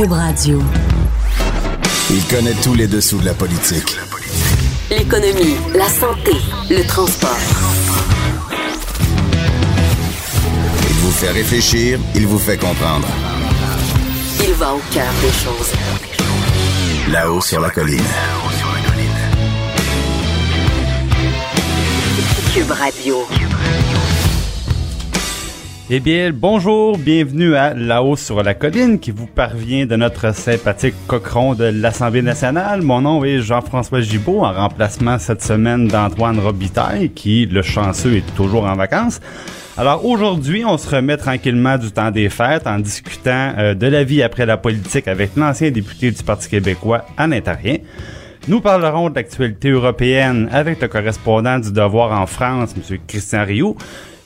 Cube Radio. Il connaît tous les dessous de la politique. L'économie, la santé, le transport. Il vous fait réfléchir, il vous fait comprendre. Il va au cœur des choses. Là-haut sur la colline. Cube Radio. Eh bien, bonjour, bienvenue à La sur la colline qui vous parvient de notre sympathique cochon de l'Assemblée nationale. Mon nom est Jean-François Gibault en remplacement cette semaine d'Antoine Robitaille qui, le chanceux, est toujours en vacances. Alors aujourd'hui, on se remet tranquillement du temps des fêtes en discutant euh, de la vie après la politique avec l'ancien député du Parti québécois, Alain Tarien. Nous parlerons de l'actualité européenne avec le correspondant du Devoir en France, M. Christian Rioux.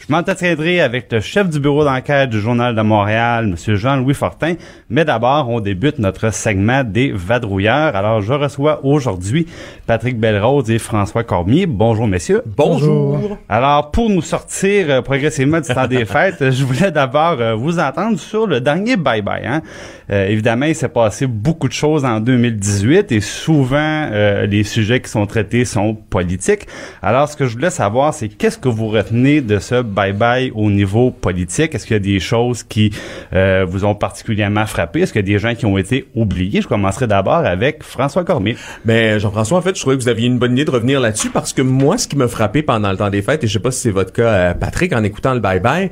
Je m'entretiendrai avec le chef du bureau d'enquête du Journal de Montréal, M. Jean-Louis Fortin. Mais d'abord, on débute notre segment des vadrouilleurs. Alors, je reçois aujourd'hui Patrick Belrose et François Cormier. Bonjour, messieurs. Bonjour. Alors, pour nous sortir euh, progressivement du temps des fêtes, je voulais d'abord euh, vous entendre sur le dernier bye-bye. Hein? Euh, évidemment, il s'est passé beaucoup de choses en 2018 et souvent, les sujets qui sont traités sont politiques. Alors, ce que je voulais savoir, c'est qu'est-ce que vous retenez de ce bye-bye au niveau politique? Est-ce qu'il y a des choses qui euh, vous ont particulièrement frappé? Est-ce qu'il y a des gens qui ont été oubliés? Je commencerai d'abord avec François Cormier. Mais Jean-François, en fait, je trouvais que vous aviez une bonne idée de revenir là-dessus parce que moi, ce qui m'a frappé pendant le temps des fêtes, et je sais pas si c'est votre cas, euh, Patrick, en écoutant le bye-bye,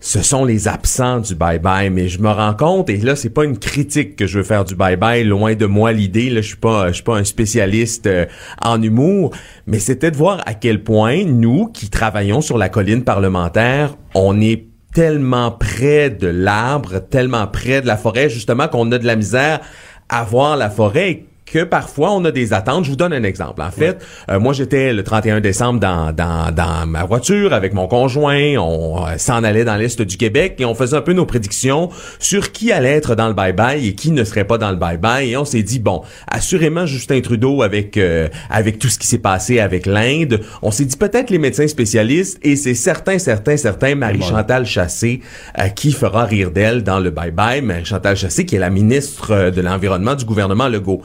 ce sont les absents du bye-bye, mais je me rends compte, et là, c'est pas une critique que je veux faire du bye-bye, loin de moi l'idée, là, je suis pas, je suis pas un spécialiste euh, en humour, mais c'était de voir à quel point nous, qui travaillons sur la colline parlementaire, on est tellement près de l'arbre, tellement près de la forêt, justement, qu'on a de la misère à voir la forêt que parfois on a des attentes. Je vous donne un exemple. En fait, euh, moi j'étais le 31 décembre dans, dans, dans ma voiture avec mon conjoint, on euh, s'en allait dans l'est du Québec et on faisait un peu nos prédictions sur qui allait être dans le bye-bye et qui ne serait pas dans le bye-bye et on s'est dit bon, assurément Justin Trudeau avec euh, avec tout ce qui s'est passé avec l'Inde, on s'est dit peut-être les médecins spécialistes et c'est certain certain certain Marie-Chantal Chassé qui fera rire d'elle dans le bye-bye, Marie-Chantal Chassé qui est la ministre de l'environnement du gouvernement Legault.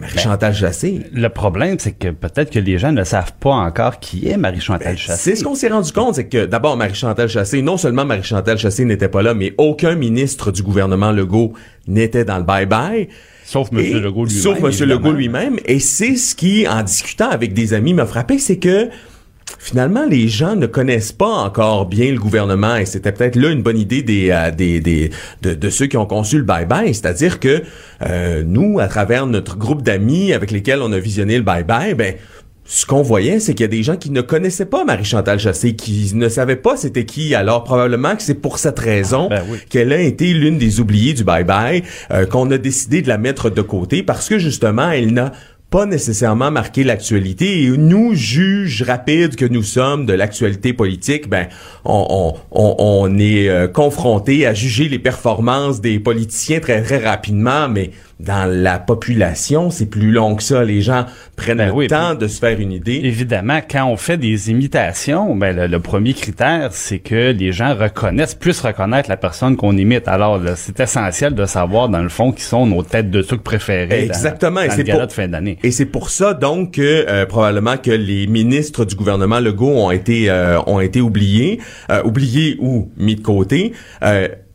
Marie-Chantal ben, Chassé. Le problème, c'est que peut-être que les gens ne savent pas encore qui est Marie-Chantal ben, Chassé. C'est ce qu'on s'est rendu compte, c'est que d'abord, Marie-Chantal Chassé, non seulement Marie-Chantal Chassé n'était pas là, mais aucun ministre du gouvernement Legault n'était dans le bye-bye. Sauf M. Legault lui-même. Sauf M. Legault lui-même. Et c'est ce qui, en discutant avec des amis, m'a frappé, c'est que finalement, les gens ne connaissent pas encore bien le gouvernement et c'était peut-être là une bonne idée des, euh, des, des de, de, ceux qui ont conçu le bye-bye, c'est-à-dire que euh, nous, à travers notre groupe d'amis avec lesquels on a visionné le bye-bye, ben ce qu'on voyait, c'est qu'il y a des gens qui ne connaissaient pas Marie-Chantal Chassé, qui ne savaient pas c'était qui. Alors probablement que c'est pour cette raison ben qu'elle a été l'une des oubliées du bye-bye, euh, qu'on a décidé de la mettre de côté parce que justement, elle n'a pas nécessairement marqué l'actualité. Et nous, juges rapides que nous sommes de l'actualité politique, ben, on, est euh, confronté à juger les performances des politiciens très, très rapidement, mais dans la population, c'est plus long que ça. Les gens prennent ben le temps de se faire une idée. Évidemment, quand on fait des imitations, ben le, premier critère, c'est que les gens reconnaissent, plus reconnaître la personne qu'on imite. Alors, c'est essentiel de savoir, dans le fond, qui sont nos têtes de sucre préférées Exactement. dans, et c'est pour, de fin d'année. Et c'est pour ça, donc, que euh, probablement que les ministres du gouvernement Legault ont été, euh, ont été oubliés, euh, oubliés ou mis de côté.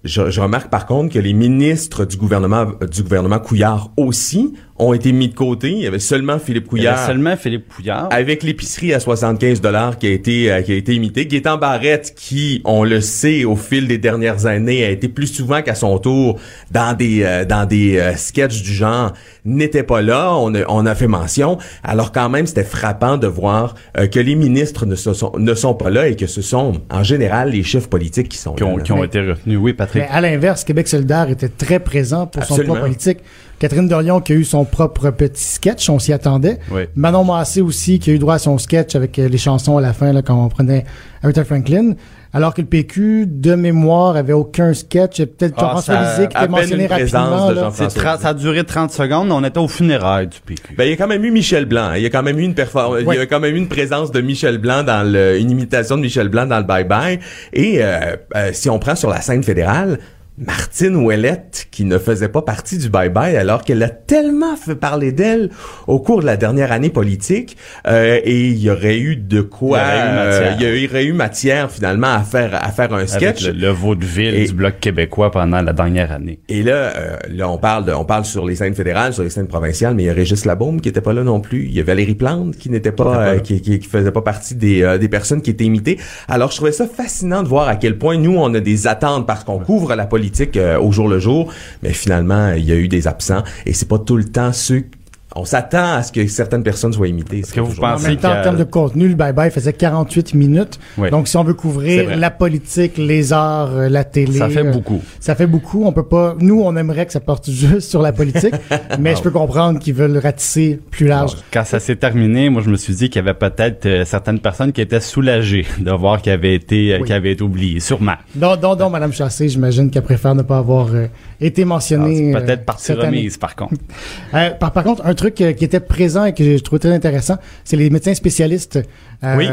Je, je, remarque par contre que les ministres du gouvernement du gouvernement Couillard aussi ont été mis de côté. Il y avait seulement Philippe Couillard. seulement Philippe Couillard. Avec l'épicerie à 75 dollars qui a été euh, qui a été imité. Gaétan Barrette qui, on le sait, au fil des dernières années, a été plus souvent qu'à son tour dans des euh, dans des euh, sketchs du genre, n'était pas là. On a, on a fait mention. Alors quand même, c'était frappant de voir que les ministres ne, sont, ne sont pas là et que ce sont en général les chefs politiques qui sont qui ont, là. Qui ont été retenus. Oui, Patrick. Mais à l'inverse, Québec solidaire était très présent pour Absolument. son poids politique. Catherine Dorion qui a eu son propre petit sketch, on s'y attendait. Oui. Manon Massé aussi qui a eu droit à son sketch avec euh, les chansons à la fin là, quand on prenait Aretha Franklin. Alors que le PQ, de mémoire, avait aucun sketch. Peut-être Ah, Lisée qui était mentionné une présence rapidement. de ça a duré 30 secondes, on était au funérailles du PQ. Ben, il y a quand même eu Michel Blanc. Il y a quand même eu une performance. Il y a quand même eu une présence de Michel Blanc dans le, une imitation de Michel Blanc dans le Bye Bye. Et euh, euh, si on prend sur la scène fédérale, Martine Ouellette qui ne faisait pas partie du bye-bye alors qu'elle a tellement fait parler d'elle au cours de la dernière année politique euh, et il y aurait eu de quoi Il y aurait eu euh, matière. il y aurait eu matière finalement à faire à faire un Avec sketch. le, le vaudeville Et- du Bloc québécois pendant la dernière année. et là euh, là on parle de, on parle sur les scènes fédérales sur les scènes provinciales mais il y a Régis Labaume qui était pas là non plus. Il y a Valérie Plante qui n'était pas, euh, qui, qui, qui faisait pas partie des euh, des personnes qui étaient imitées. Alors je trouvais ça fascinant de voir à quel point nous on a des attentes parce qu'on couvre la politique euh, au jour le jour. Mais finalement il y a eu des absents. Et c'est pas tout le temps ceux on s'attend à ce que certaines personnes soient imitées Est-ce que vous Toujours- En pensez même temps, en termes de contenu, le bye-bye faisait 48 minutes. Oui. Donc, si on veut couvrir la politique, les arts, euh, la télé... Ça fait euh, beaucoup. Ça fait beaucoup. On peut pas... Nous, on aimerait que ça porte juste sur la politique, mais je peux comprendre qu'ils veulent ratisser plus large. Quand ça s'est terminé, moi je me suis dit qu'il y avait peut-être euh, certaines personnes qui étaient soulagées de voir qu'il avait été euh, Oui. qu'il avait été oublié, sûrement. Donc, donc, donc, Madame Chassé, j'imagine qu'elle préfère ne pas avoir euh, été mentionnée euh, peut-être partie cette année. remise par contre. Euh, par, par contre, un truc euh, qui était présent et que je trouvais très intéressant, c'est les médecins spécialistes. Euh, Oui,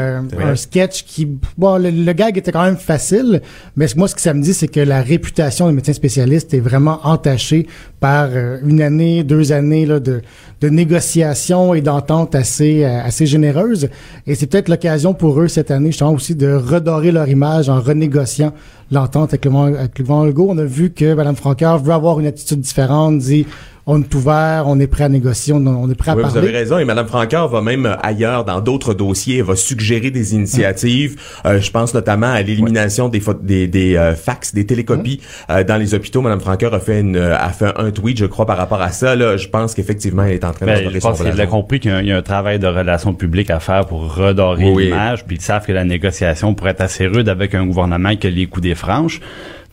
un sketch qui, bon, le, le gag était quand même facile, mais moi, ce que ça me dit, c'est que la réputation des médecins spécialistes est vraiment entachée par euh, une année, deux années là, de, de négociations et d'ententes assez, assez généreuses. Et c'est peut-être l'occasion pour eux cette année, justement, aussi de redorer leur image en renégociant l'entente avec le, avec le Legault. On a vu que Mme Francaire veut avoir une attitude différente, dit on est ouvert, on est prêt à négocier, on, on est prêt à Oui, vous parler. avez raison. Et Mme Francaire va même euh, ailleurs, dans d'autres dossiers, elle va suggérer des initiatives. Euh, je pense notamment à l'élimination des, des, des euh, fax, des télécopies euh, dans les hôpitaux. Mme Francaire a fait, une, euh, a fait un tweet, je crois, par rapport à ça. Là, je pense qu'effectivement, elle est en train de Ben, redorer je son pense qu'il a compris qu'il y, a un- il y a un travail de relations publiques à faire pour redorer oui. l'image, puis ils savent que la négociation pourrait être assez rude avec un gouvernement qui a les coups des franches.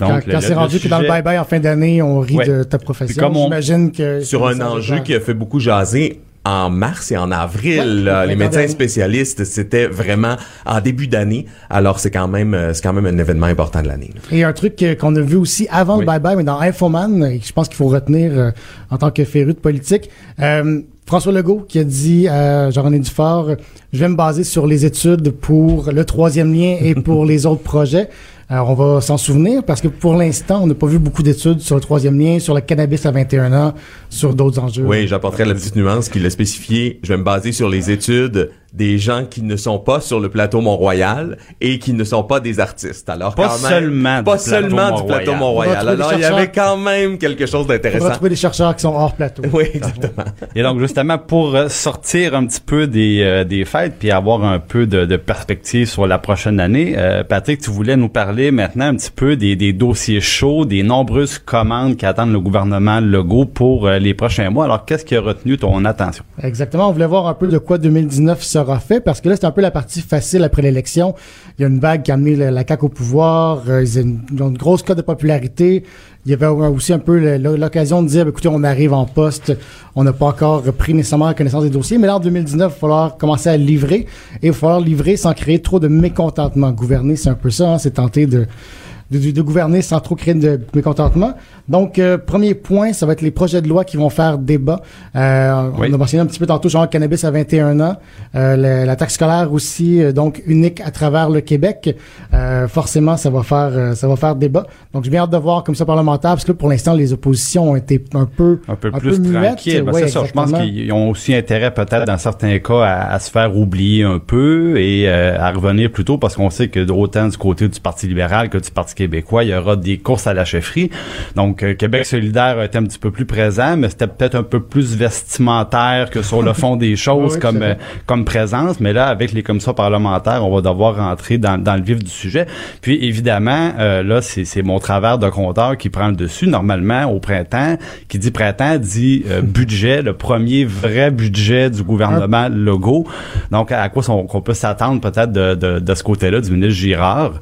Quand, Donc, c'est le rendu que dans le bye-bye en fin d'année, on rit Ouais. de ta profession, comme on- j'imagine que... Sur un enjeu qui a fait beaucoup jaser en mars et en avril, Ouais, là, le les médecins spécialistes, c'était vraiment en début d'année. Alors c'est quand même, euh, c'est quand même un événement important de l'année. là. Et un truc qu'on a vu aussi avant Oui. le bye-bye, mais dans Infoman, et que je pense qu'il faut retenir euh, en tant que féru de politique, euh, François Legault qui a dit à Jean-René Dufort, je vais me baser sur les études pour le troisième lien et pour les autres projets. Alors, on va s'en souvenir parce que pour l'instant, on n'a pas vu beaucoup d'études sur le troisième lien, sur le cannabis à 21 ans, sur d'autres enjeux. Oui, j'apporterai la petite nuance qu'il a spécifié. Je vais me baser sur les études des gens qui ne sont pas sur le plateau Mont-Royal et qui ne sont pas des artistes. Alors Pas quand même, seulement du pas plateau seulement du plateau Mont-Royal. Alors il y avait quand même quelque chose On va d'intéressant. trouver des chercheurs qui sont hors plateau. Oui, exactement. Et donc justement pour euh, sortir un petit peu des, euh, des fêtes puis avoir un peu de, de perspective sur la prochaine année, euh, Patrick, tu voulais nous parler maintenant un petit peu des, des dossiers chauds, des nombreuses commandes qui attendent le gouvernement Legault pour euh, les prochains mois. Alors qu'est-ce qui a retenu ton attention? Exactement. On voulait voir un peu de quoi 2019 sera fait parce que là, c'est un peu la partie facile après l'élection. Il y a une vague qui a amené la, la CAQ au pouvoir. euh, ils, ont une, grosse cote de popularité. Il y avait aussi un peu l'occasion de dire, écoutez, on arrive en poste. On n'a pas encore pris nécessairement connaissance des dossiers. Mais là, en 2019, il va falloir commencer à livrer et il va falloir livrer sans créer trop de mécontentement. Gouverner, c'est un peu ça. hein, c'est tenter de- de gouverner sans trop créer de mécontentement. Donc, euh, premier point, ça va être les projets de loi qui vont faire débat. Euh, Oui. On a mentionné un petit peu tantôt, genre cannabis à 21 ans, euh, la, la taxe scolaire aussi, euh, donc unique à travers le Québec. Euh, forcément, ça va faire euh, ça va faire débat. Donc, j'ai bien hâte de voir comme ça parlementaire, parce que là, pour l'instant, les oppositions ont été un peu un peu Un plus peu muette, tranquille. Ben, ouais, c'est ça. Je pense qu'ils ont aussi intérêt peut-être dans certains cas à, à se faire oublier un peu et euh, à revenir plus tôt parce qu'on sait que autant du côté du Parti libéral que du Parti québécois, il y aura des courses à la chefferie. Donc euh, Québec solidaire a été un petit peu plus présent, mais c'était peut-être un peu plus vestimentaire que sur le fond des choses Oui, comme euh, comme présence. Mais là, avec les commissions parlementaires, on va devoir rentrer dans, dans le vif du sujet. Puis évidemment, euh, là, c'est c'est mon travers de compteur qui prend le dessus. Normalement, au printemps, qui dit printemps dit euh, budget, le premier vrai budget du gouvernement Legault. Donc, à quoi on, qu'on peut s'attendre peut-être de, de, de ce côté-là du ministre Girard?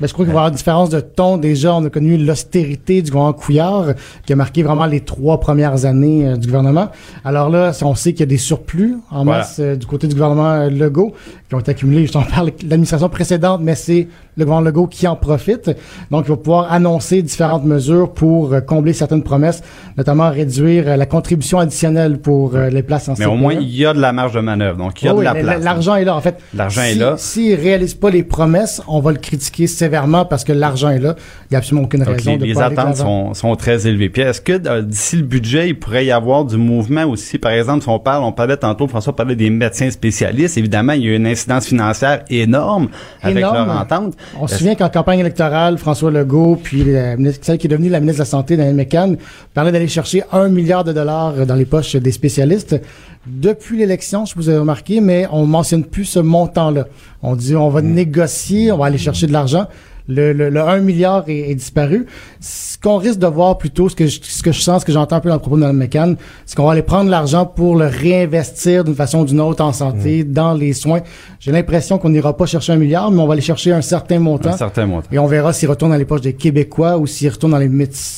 Ben, je crois qu'il va y avoir une différence de ton. Déjà, on a connu l'austérité du gouvernement Couillard, qui a marqué vraiment les trois premières années euh, du gouvernement. Alors là, on sait qu'il y a des surplus en Voilà. masse euh, du côté du gouvernement euh, Legault, qui ont été accumulés, je t'en parle, l'administration précédente, mais c'est le gouvernement Legault qui en profite. Donc, il va pouvoir annoncer différentes mesures pour euh, combler certaines promesses, notamment réduire euh, la contribution additionnelle pour euh, les places en Mais au moins, il y a de la marge de manœuvre. Donc, il y a Oui, de la place. L'argent est là. En fait, L'argent est si- là. S'il réalise pas les promesses, on va le critiquer sévèrement parce que l'argent est là. Il n'y a absolument aucune Donc, raison les, de les pas attentes sont, sont très élevées. Puis est-ce que d'ici le budget, il pourrait y avoir du mouvement aussi? Par exemple, si on parle, on parlait tantôt, François parlait des médecins spécialistes. Évidemment, il y a une incidence financière énorme avec Énorme. leur entente. On se souvient qu'en campagne électorale, François Legault, puis la ministre- celle qui est devenue la ministre de la Santé, Danielle McCann, parlait d'aller chercher un milliard de dollars dans les poches des spécialistes. Depuis l'élection, je vous avez remarqué, mais on mentionne plus ce montant-là. On dit on va négocier, on va aller chercher de l'argent. Le, le, le 1 milliard est, est disparu. Ce qu'on risque de voir plutôt, ce que je, ce que je sens, ce que j'entends un peu dans le propos de Mme McCann, c'est qu'on va aller prendre l'argent pour le réinvestir d'une façon ou d'une autre en santé, Mm. dans les soins. J'ai l'impression qu'on n'ira pas chercher un milliard, mais on va aller chercher un certain montant. un certain montant. Et on verra s'il retourne dans les poches des Québécois ou s'il retourne dans les,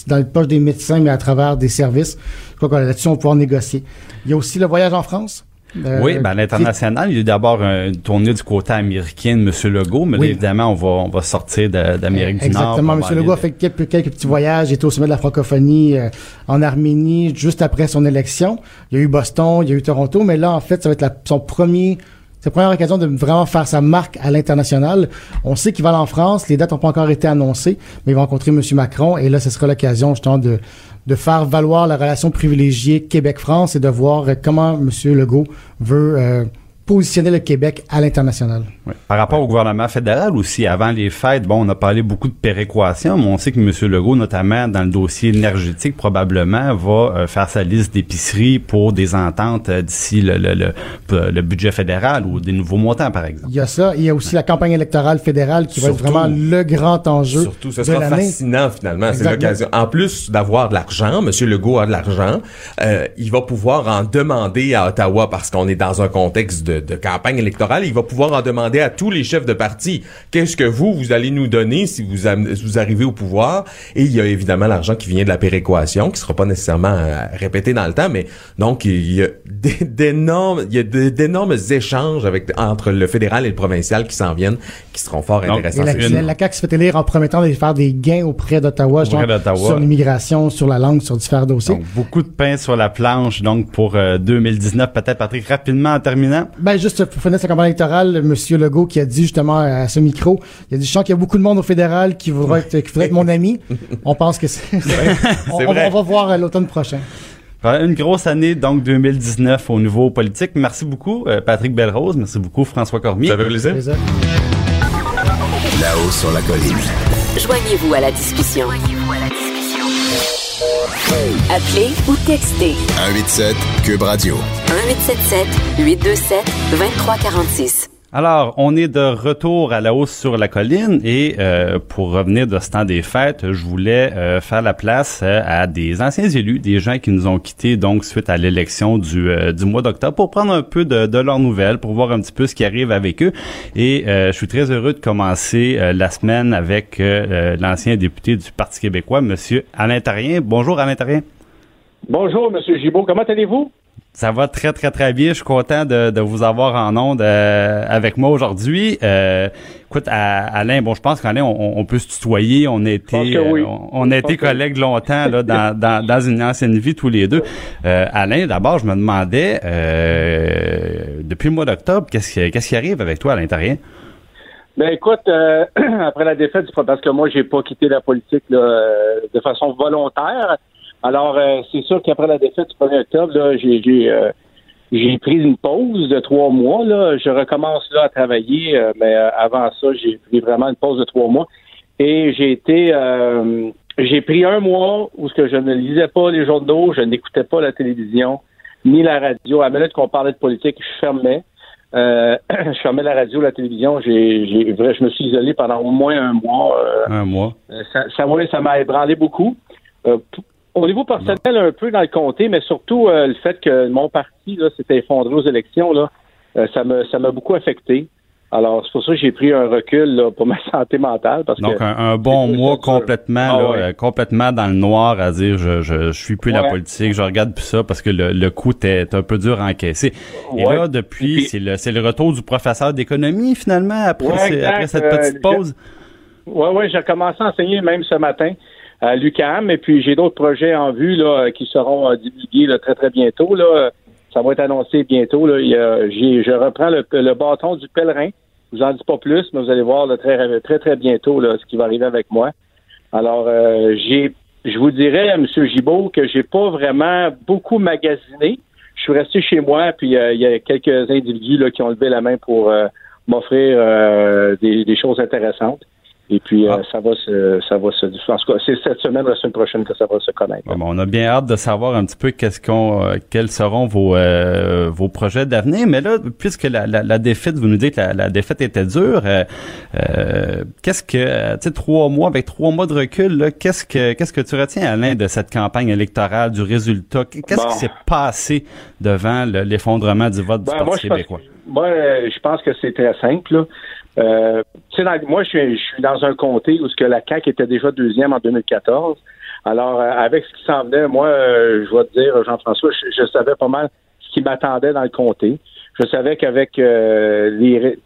dans les poches des médecins, mais à travers des services. Je crois que là-dessus, on va pouvoir négocier. Il y a aussi le voyage en France. Euh, oui, ben, à l'international, il y a eu d'abord une tournée du côté américain de M. Legault, mais là, évidemment, on va, on va sortir d'Amérique du Nord. Exactement. aller- Legault a fait quelques, quelques petits voyages. Il était au sommet de la francophonie euh, en Arménie juste après son élection. Il y a eu Boston, il y a eu Toronto, mais là, en fait, ça va être la- son premier sa première occasion de vraiment faire sa marque à l'international. On sait qu'il va aller en France. Les dates n'ont pas encore été annoncées, mais il va rencontrer M. Macron. Et là, ce sera l'occasion, justement, de, de faire valoir la relation privilégiée Québec-France et de voir comment M. Legault veut euh, positionner le Québec à l'international. Oui. Par rapport au gouvernement fédéral aussi, avant les fêtes, bon, on a parlé beaucoup de péréquation, mais on sait que M. Legault, notamment dans le dossier énergétique, probablement va euh, faire sa liste d'épiceries pour des ententes euh, d'ici le, le, le, le budget fédéral ou des nouveaux montants, par exemple. Il y a ça. Il y a aussi la campagne électorale fédérale qui va être vraiment le grand enjeu Surtout, ce sera fascinant finalement. C'est l'occasion. En plus d'avoir de l'argent, Monsieur Legault a de l'argent, euh, il va pouvoir en demander à Ottawa parce qu'on est dans un contexte de, de campagne électorale. Il va pouvoir en demander à tous les chefs de parti. Qu'est-ce que vous vous allez nous donner si vous si vous arrivez au pouvoir? Et il y a évidemment l'argent qui vient de la péréquation, qui sera pas nécessairement euh, répété dans le temps, mais donc il y a d'énormes, il y a d'énormes échanges avec entre le fédéral et le provincial qui s'en viennent, qui seront fort Donc, intéressants. la, la, la CAQ se fait élire en promettant de faire des gains auprès d'Ottawa, sur l'immigration, sur la langue, sur différents dossiers. Donc, beaucoup de pain sur la planche, donc, pour euh, 2019. Peut-être, Patrick, rapidement en terminant. Ben, juste pour finir sa campagne électorale, M. Legault qui a dit justement à ce micro, il a dit, je sens qu'il y a beaucoup de monde au fédéral qui voudrait être, qui voudrait être mon ami. On pense que c'est, on, c'est on on va voir euh, l'automne prochain. Voilà, Une grosse année, donc 2019 au niveau politique. Merci beaucoup, euh, Patrick Belrose. Merci beaucoup, François Cormier. Ça fait plaisir. Plaisir. Là-haut sur la colline. Joignez-vous à la discussion. Appelez ou textez 187 Cube Radio. 1877 827 2346. Alors, on est de retour à la hausse sur la colline et euh, pour revenir de ce temps des fêtes, je voulais euh, faire la place euh, à des anciens élus, des gens qui nous ont quittés donc suite à l'élection du, du mois d'octobre pour prendre un peu de, de leurs nouvelles, pour voir un petit peu ce qui arrive avec eux. Et je suis très heureux de commencer la semaine avec l'ancien député du Parti québécois, Monsieur Alain Tarien. Bonjour Alain Tarien. Bonjour, M. Gibault. Comment allez-vous? Ça va très, très, très bien. Je suis content de, de vous avoir en onde euh, avec moi aujourd'hui. Euh, écoute, à- Alain, bon, je pense qu'Alain, on, on peut se tutoyer. On a été, oui. euh, on, on a été collègues longtemps là, dans, dans, dans une ancienne vie tous les deux. Euh, Alain, d'abord, je me demandais, euh, depuis le mois d'octobre, qu'est-ce qui, qu'est-ce qui arrive avec toi à l'intérieur? Ben écoute, euh, après la défaite, parce que moi, j'ai pas quitté la politique là, de façon volontaire. Alors, euh, c'est sûr qu'après la défaite du 1er octobre, là, j'ai j'ai euh, j'ai pris une pause de trois mois. Là. Je recommence là à travailler, euh, mais euh, avant ça, j'ai pris vraiment une pause de trois mois. Et j'ai été euh, j'ai pris un mois où ce que je ne lisais pas les journaux, je n'écoutais pas la télévision, ni la radio. À la minute qu'on parlait de politique, je fermais. Euh, je fermais la radio, la télévision. J'ai, j'ai, vrai, je me suis isolé pendant au moins un mois. Euh, Un mois. ça, ça, ouais, ça m'a ébranlé beaucoup. Euh, au niveau personnel, un peu dans le comté, mais surtout euh, le fait que mon parti s'était effondré aux élections, là, euh, ça m'a ça m'a beaucoup affecté. Alors, c'est pour ça que j'ai pris un recul là, pour ma santé mentale. Parce Donc, que, un, un bon mois complètement, Ah là, euh, complètement dans le noir à dire je, je, je suis plus la politique, je regarde plus ça parce que le, le coup était un peu dur à encaisser. Et là, depuis, Puis- c'est le, le retour du professeur d'économie finalement après, Ouais, ces- exact. après cette Euh, petite pause. Oui, oui, j'ai commencé à enseigner même ce matin à l'UCAM, et puis j'ai d'autres projets en vue là, qui seront euh, divulgués là, très, très bientôt. Là. Ça va être annoncé bientôt. Là. Je reprends le, le bâton du pèlerin. Je vous en dis pas plus, mais vous allez voir là, très, très, très bientôt là, ce qui va arriver avec moi. Alors, euh, j'ai, je vous dirais, M. Gibault, que j'ai pas vraiment beaucoup magasiné. Je suis resté chez moi, puis euh, il y a quelques individus là, qui ont levé la main pour euh, m'offrir euh, des, des choses intéressantes. Et puis, euh, Ah. ça va se, ça va se, en tout cas, c'est cette semaine la semaine prochaine que ça va se connaître. Bon, on a bien hâte de savoir un petit peu qu'est-ce qu'on, euh, quels seront vos euh, vos projets d'avenir. Mais là, puisque la, la, la défaite, vous nous dites que la, la défaite était dure, qu'est-ce que, tu sais, trois mois avec trois mois de recul, qu'est-ce que qu'est-ce que tu retiens, Alain, de cette campagne électorale, du résultat? Qu'est-ce Bon. qui s'est passé devant le- l'effondrement du vote du Ben, moi, Parti pense, québécois? moi, je pense que c'est très simple. là. Euh, moi, je suis, dans un comté où ce que la CAQ était déjà deuxième en 2014. Alors, euh, avec ce qui s'en venait, moi, euh, je vais te dire, Jean-François, je, savais pas mal ce qui m'attendait dans le comté. Je savais qu'avec euh, les,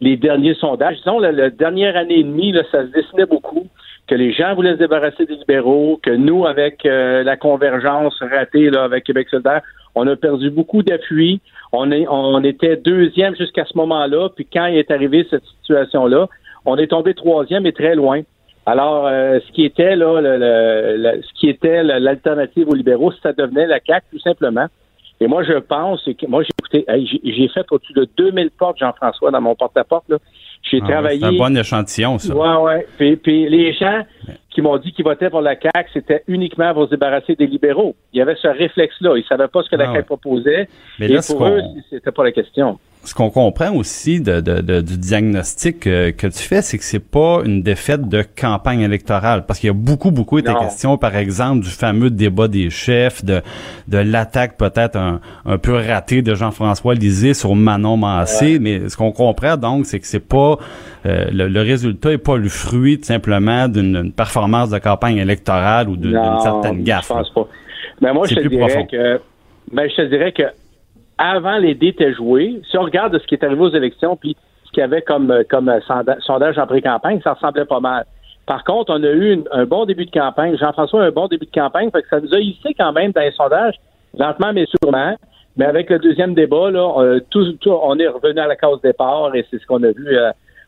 les derniers sondages, disons, la, la dernière année et demie, là, ça se dessinait beaucoup, que les gens voulaient se débarrasser des libéraux, que nous, avec euh, la convergence ratée là, avec Québec solidaire, on a perdu beaucoup d'appui. On, on était deuxième jusqu'à ce moment-là, puis quand est arrivé cette situation-là, on est tombé troisième et très loin. Alors, euh, ce qui était là, le, le- le- ce qui était l'alternative aux libéraux, ça devenait la CAQ tout simplement. Et moi, je pense, que moi, j'ai écouté, j'ai fait au-dessus de 2000 portes, Jean-François, dans mon porte-à-porte. là. J'ai Ah, travaillé. C'est un bon échantillon, ça. Ouais, ouais. Puis, puis les gens qui m'ont dit qu'ils votaient pour la CAQ, c'était uniquement pour se débarrasser des libéraux. Il y avait ce réflexe-là. Ils savaient pas ce que la Ah CAQ ouais. proposait. Mais là, pour eux, c'était pas la question. Ce qu'on comprend aussi de, de- de- du diagnostic euh, que tu fais, c'est que c'est pas une défaite de campagne électorale, parce qu'il y a beaucoup, beaucoup été question, par exemple, du fameux débat des chefs, de, de l'attaque peut-être un, un peu ratée de Jean-François Lisée sur Manon Massé, mais ce qu'on comprend donc, c'est que c'est pas euh, le, le résultat est pas le fruit tout simplement d'une une performance de campagne électorale ou d'une certaine gaffe. Je pense pas. Mais moi, je C'est te dirais profond. que, ben, je te dirais que avant les dés étaient joués, si on regarde ce qui est arrivé aux élections, puis ce qu'il y avait comme, euh, euh, sonda- sondage en pré-campagne, ça ressemblait pas mal. Par contre, on a eu un bon début de campagne. Jean-François a un bon début de campagne, fait que ça nous a hissé quand même dans les sondages, lentement mais sûrement. Mais avec le deuxième débat, là, euh, on est revenu à la case départ et c'est ce qu'on a vu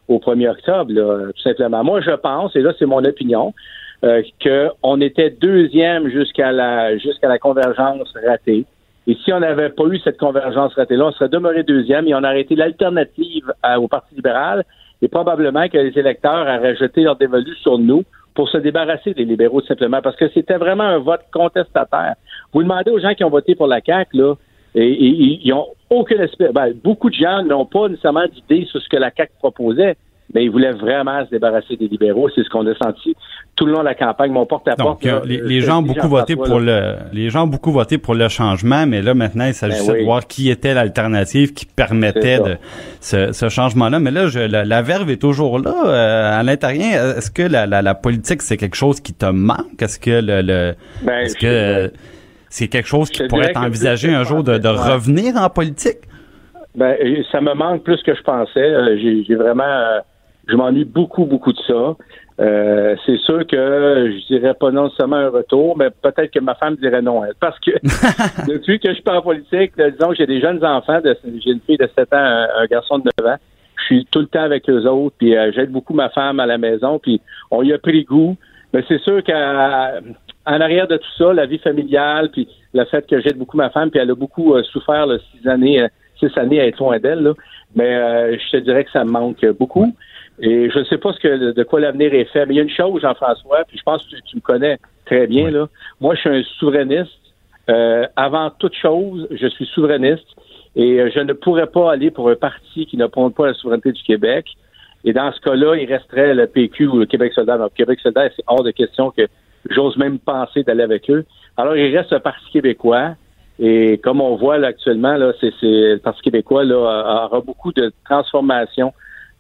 au 1er octobre, là, tout simplement. Moi, je pense, et là, c'est mon opinion, qu'on était deuxième jusqu'à la jusqu'à la convergence ratée. Et si on n'avait pas eu cette convergence ratée-là, on serait demeuré deuxième et on aurait été l'alternative au Parti libéral. Et probablement que les électeurs auraient jeté leur dévolu sur nous pour se débarrasser des libéraux simplement, parce que c'était vraiment un vote contestataire. Vous demandez aux gens qui ont voté pour la CAQ, là, et, ils ont aucun espèce. Ben, beaucoup de gens n'ont pas nécessairement d'idée sur ce que la CAQ proposait, mais ils voulaient vraiment se débarrasser des libéraux. C'est ce qu'on a senti tout le long de la campagne. Mon porte-à-porte. Donc, euh, les, euh, les gens ont beaucoup voté pour là, le, les gens ont beaucoup voté pour le changement, mais là maintenant il s'agissait Ben oui. de voir qui était l'alternative qui permettait de ce, ce changement-là. Mais là, je, la, la verve est toujours là euh, à l'intérieur. Est-ce que la, la, la politique c'est quelque chose qui te manque? Est-ce que le, le Ben, est-ce que euh, c'est quelque chose qui pourrait être envisagé un jour de, de revenir en politique? Ben, euh, ça me manque plus que je pensais. Euh, J'ai vraiment, euh, je m'ennuie beaucoup, beaucoup de ça. Euh, c'est sûr que je dirais pas non seulement un retour, mais peut-être que ma femme dirait non. Elle, parce que depuis que je suis pas en politique, là, disons que j'ai des jeunes enfants, de- j'ai une fille de 7 ans, un, un garçon de 9 ans. Je suis tout le temps avec eux autres, puis euh, j'aide beaucoup ma femme à la maison, puis on y a pris goût. Mais c'est sûr qu'en arrière de tout ça, la vie familiale, puis le fait que j'aide beaucoup ma femme, puis elle a beaucoup euh, souffert là, six années, euh, six années à être loin d'elle, là. mais euh, je te dirais que ça me manque beaucoup. Et je ne sais pas ce que de quoi l'avenir est fait, mais il y a une chose, Jean-François, puis je pense que tu, tu me connais très bien. Là. Moi, je suis un souverainiste. Euh, avant toute chose, je suis souverainiste et euh, je ne pourrais pas aller pour un parti qui ne prône pas la souveraineté du Québec. Et dans ce cas-là, il resterait le PQ ou le Québec solidaire. Donc, le Québec solidaire, c'est hors de question que j'ose même penser d'aller avec eux. Alors, il reste le Parti québécois. Et comme on voit là, actuellement, là, c'est, c'est, le Parti québécois là, aura beaucoup de transformations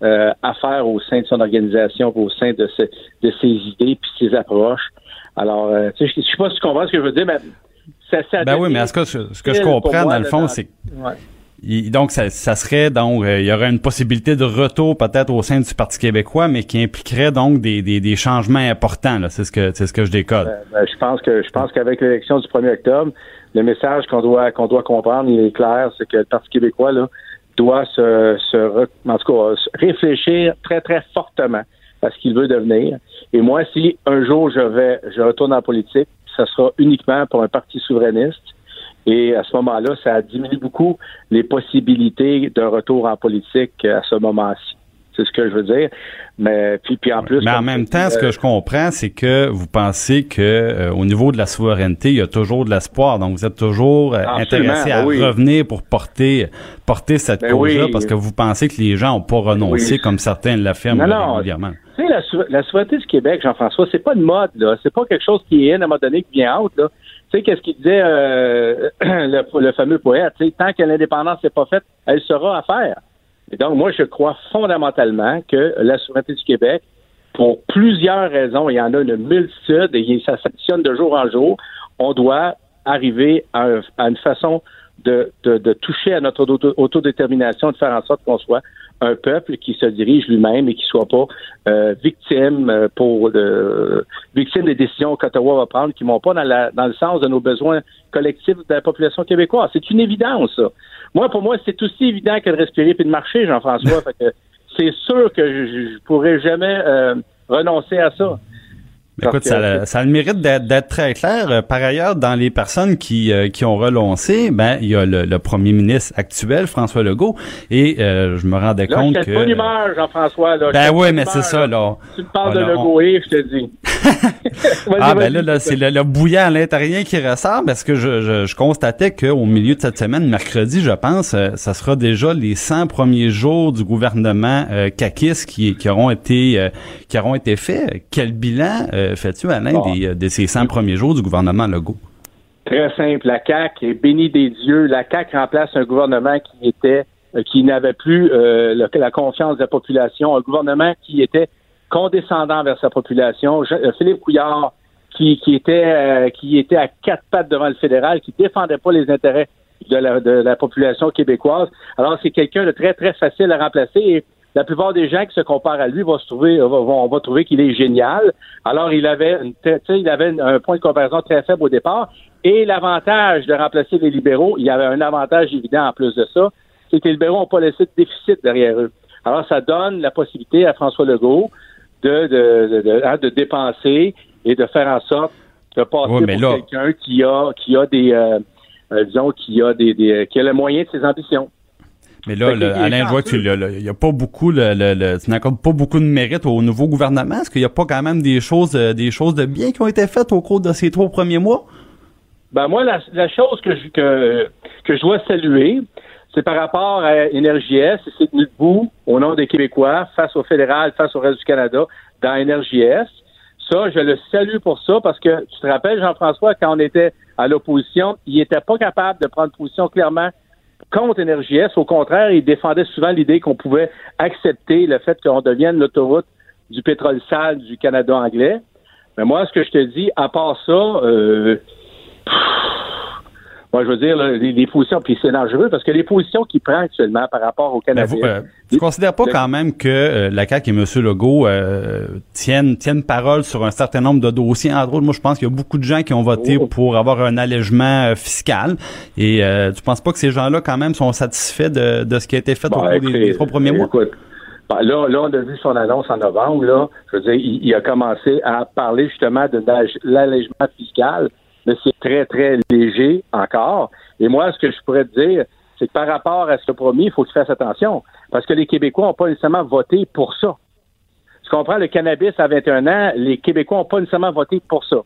euh, à faire au sein de son organisation, au sein de, ce- de ses idées puis ses approches. Alors, euh, tu sais, je ne sais pas si tu comprends ce que je veux dire, mais ça, ça Ben oui, mais que ce, ce que je comprends moi, dans le fond, c'est ouais. Donc, ça, ça serait donc, euh, il y aurait une possibilité de retour peut-être au sein du Parti québécois, mais qui impliquerait donc des, des, des changements importants. là. C'est ce que c'est ce que je décode. Ben, ben, je pense que je pense qu'avec l'élection du 1er octobre, le message qu'on doit qu'on doit comprendre, il est clair, c'est que le Parti québécois là doit se, se en tout cas réfléchir très très fortement à ce qu'il veut devenir. Et moi, si un jour je vais je retourne en politique, ça sera uniquement pour un parti souverainiste. Et à ce moment-là, ça diminue beaucoup les possibilités d'un retour en politique à ce moment-ci. C'est ce que je veux dire. Mais puis, puis en plus. Mais en même temps, ce que euh, je comprends, c'est que vous pensez que euh, au niveau de la souveraineté, il y a toujours de l'espoir. Donc, vous êtes toujours euh, intéressé à oui. revenir pour porter porter cette Ben cause-là, oui. parce que vous pensez que les gens n'ont pas renoncé Oui. comme certains l'affirment régulièrement. Tu sais, la, sou- la souveraineté du Québec, Jean-François, c'est pas une mode, là. C'est pas quelque chose qui est in à un moment donné, qui vient out, là. Tu sais, qu'est-ce qu'il disait euh, le, le fameux poète? Tu sais, tant que l'indépendance n'est pas faite, elle sera à faire. Et donc, moi, je crois fondamentalement que la souveraineté du Québec, pour plusieurs raisons, il y en a une multitude et ça s'additionne de jour en jour, on doit arriver à, un- à une façon de, toucher à notre auto- autodétermination, de faire en sorte qu'on soit un peuple qui se dirige lui-même et qui soit pas euh, victime euh, pour victime des décisions qu'Ottawa va prendre qui vont pas dans, la, dans le sens de nos besoins collectifs de la population québécoise. C'est une évidence, ça. Moi, pour moi, c'est aussi évident que de respirer puis de marcher, Jean-François. c'est sûr que je, je, je pourrais jamais euh, renoncer à ça. Mais Écoute, ça, ça a le mérite d'être d'être très clair. Euh, Par ailleurs, dans les personnes qui, euh, qui ont renoncé, ben il y a le, le premier ministre actuel, François Legault, et euh, je me rendais Là, compte que... bonne humeur, Jean-François. Ben oui, mais c'est ça, là. Tu me parles On- de on- Legault, et je te dis. Ah ben là, là c'est le, le bouillant à l'intérieur qui ressort parce que je, je, je constatais qu'au milieu de cette semaine, mercredi, je pense, euh, ça sera déjà les 100 premiers jours du gouvernement euh, qui, qui auront été euh, qui auront été faits. Quel bilan euh, fais-tu, Alain, Bon. des, euh, de ces 100 premiers jours du gouvernement Legault? Très simple. La CAQ est bénie des dieux. La CAQ remplace un gouvernement qui était euh, qui n'avait plus euh, le- la confiance de la population, un gouvernement qui était condescendant vers sa population. Je- Philippe Couillard, qui, qui était euh, qui était à quatre pattes devant le fédéral, qui défendait pas les intérêts de la, de la population québécoise. Alors c'est quelqu'un de très très facile à remplacer. Et la plupart des gens qui se comparent à lui vont se trouver, vont, vont- on va trouver qu'il est génial. Alors il avait, une, tu sais, il avait un point de comparaison très faible au départ. Et l'avantage de remplacer les libéraux, il y avait un avantage évident en plus de ça, c'est que les libéraux n'ont pas laissé de déficit derrière eux. Alors, ça donne la possibilité à François Legault de, de, de, de- hein, dépenser et de faire en sorte de passer Ouais, mais pour quelqu'un qui a, qui a des, euh, euh, disons, qui a des, des, qui a le moyen de ses ambitions. Mais là, le- Alain, je vois que tu l'as- il y a pas beaucoup, le, le, le- tu n'accordes pas beaucoup de mérite au nouveau gouvernement. Est-ce qu'il n'y a pas quand même des choses, euh, des choses de bien qui ont été faites au cours de ces trois premiers mois? Ben moi, la, la chose que je, que, que je dois saluer, c'est par rapport à NRJS, c'est tenu debout au nom des Québécois face au fédéral, face au reste du Canada, dans NRJS. Ça, je le salue pour ça parce que tu te rappelles, Jean-François, quand on était à l'opposition, il n'était pas capable de prendre position clairement contre NRJS. Au contraire, il défendait souvent l'idée qu'on pouvait accepter le fait qu'on devienne l'autoroute du pétrole sale du Canada anglais. Mais moi, ce que je te dis, à part ça, euh, moi, je veux dire, là, les, les positions, puis c'est dangereux parce que les positions qu'il prend actuellement par rapport au Mais Canada. vous, euh, tu considères pas quand même que euh, la CAQ et M. Legault euh, tiennent, tiennent parole sur un certain nombre de dossiers? Entre autres, moi, je pense qu'il y a beaucoup de gens qui ont voté Oh. pour avoir un allègement euh, fiscal. Et euh, tu penses pas que ces gens-là, quand même, sont satisfaits de, de ce qui a été fait au Bon, cours des, écoutez, des trois premiers mois? ben, là, là, on a vu son annonce en novembre. Là, je veux dire, il, il a commencé à parler justement de l'allège- l'allègement fiscal, mais c'est très, très léger encore. Et moi, ce que je pourrais te dire, c'est que par rapport à ce promis, il faut que tu fasses attention. Parce que les Québécois n'ont pas nécessairement voté pour ça. Tu comprends, le cannabis à 21 ans, les Québécois n'ont pas nécessairement voté pour ça.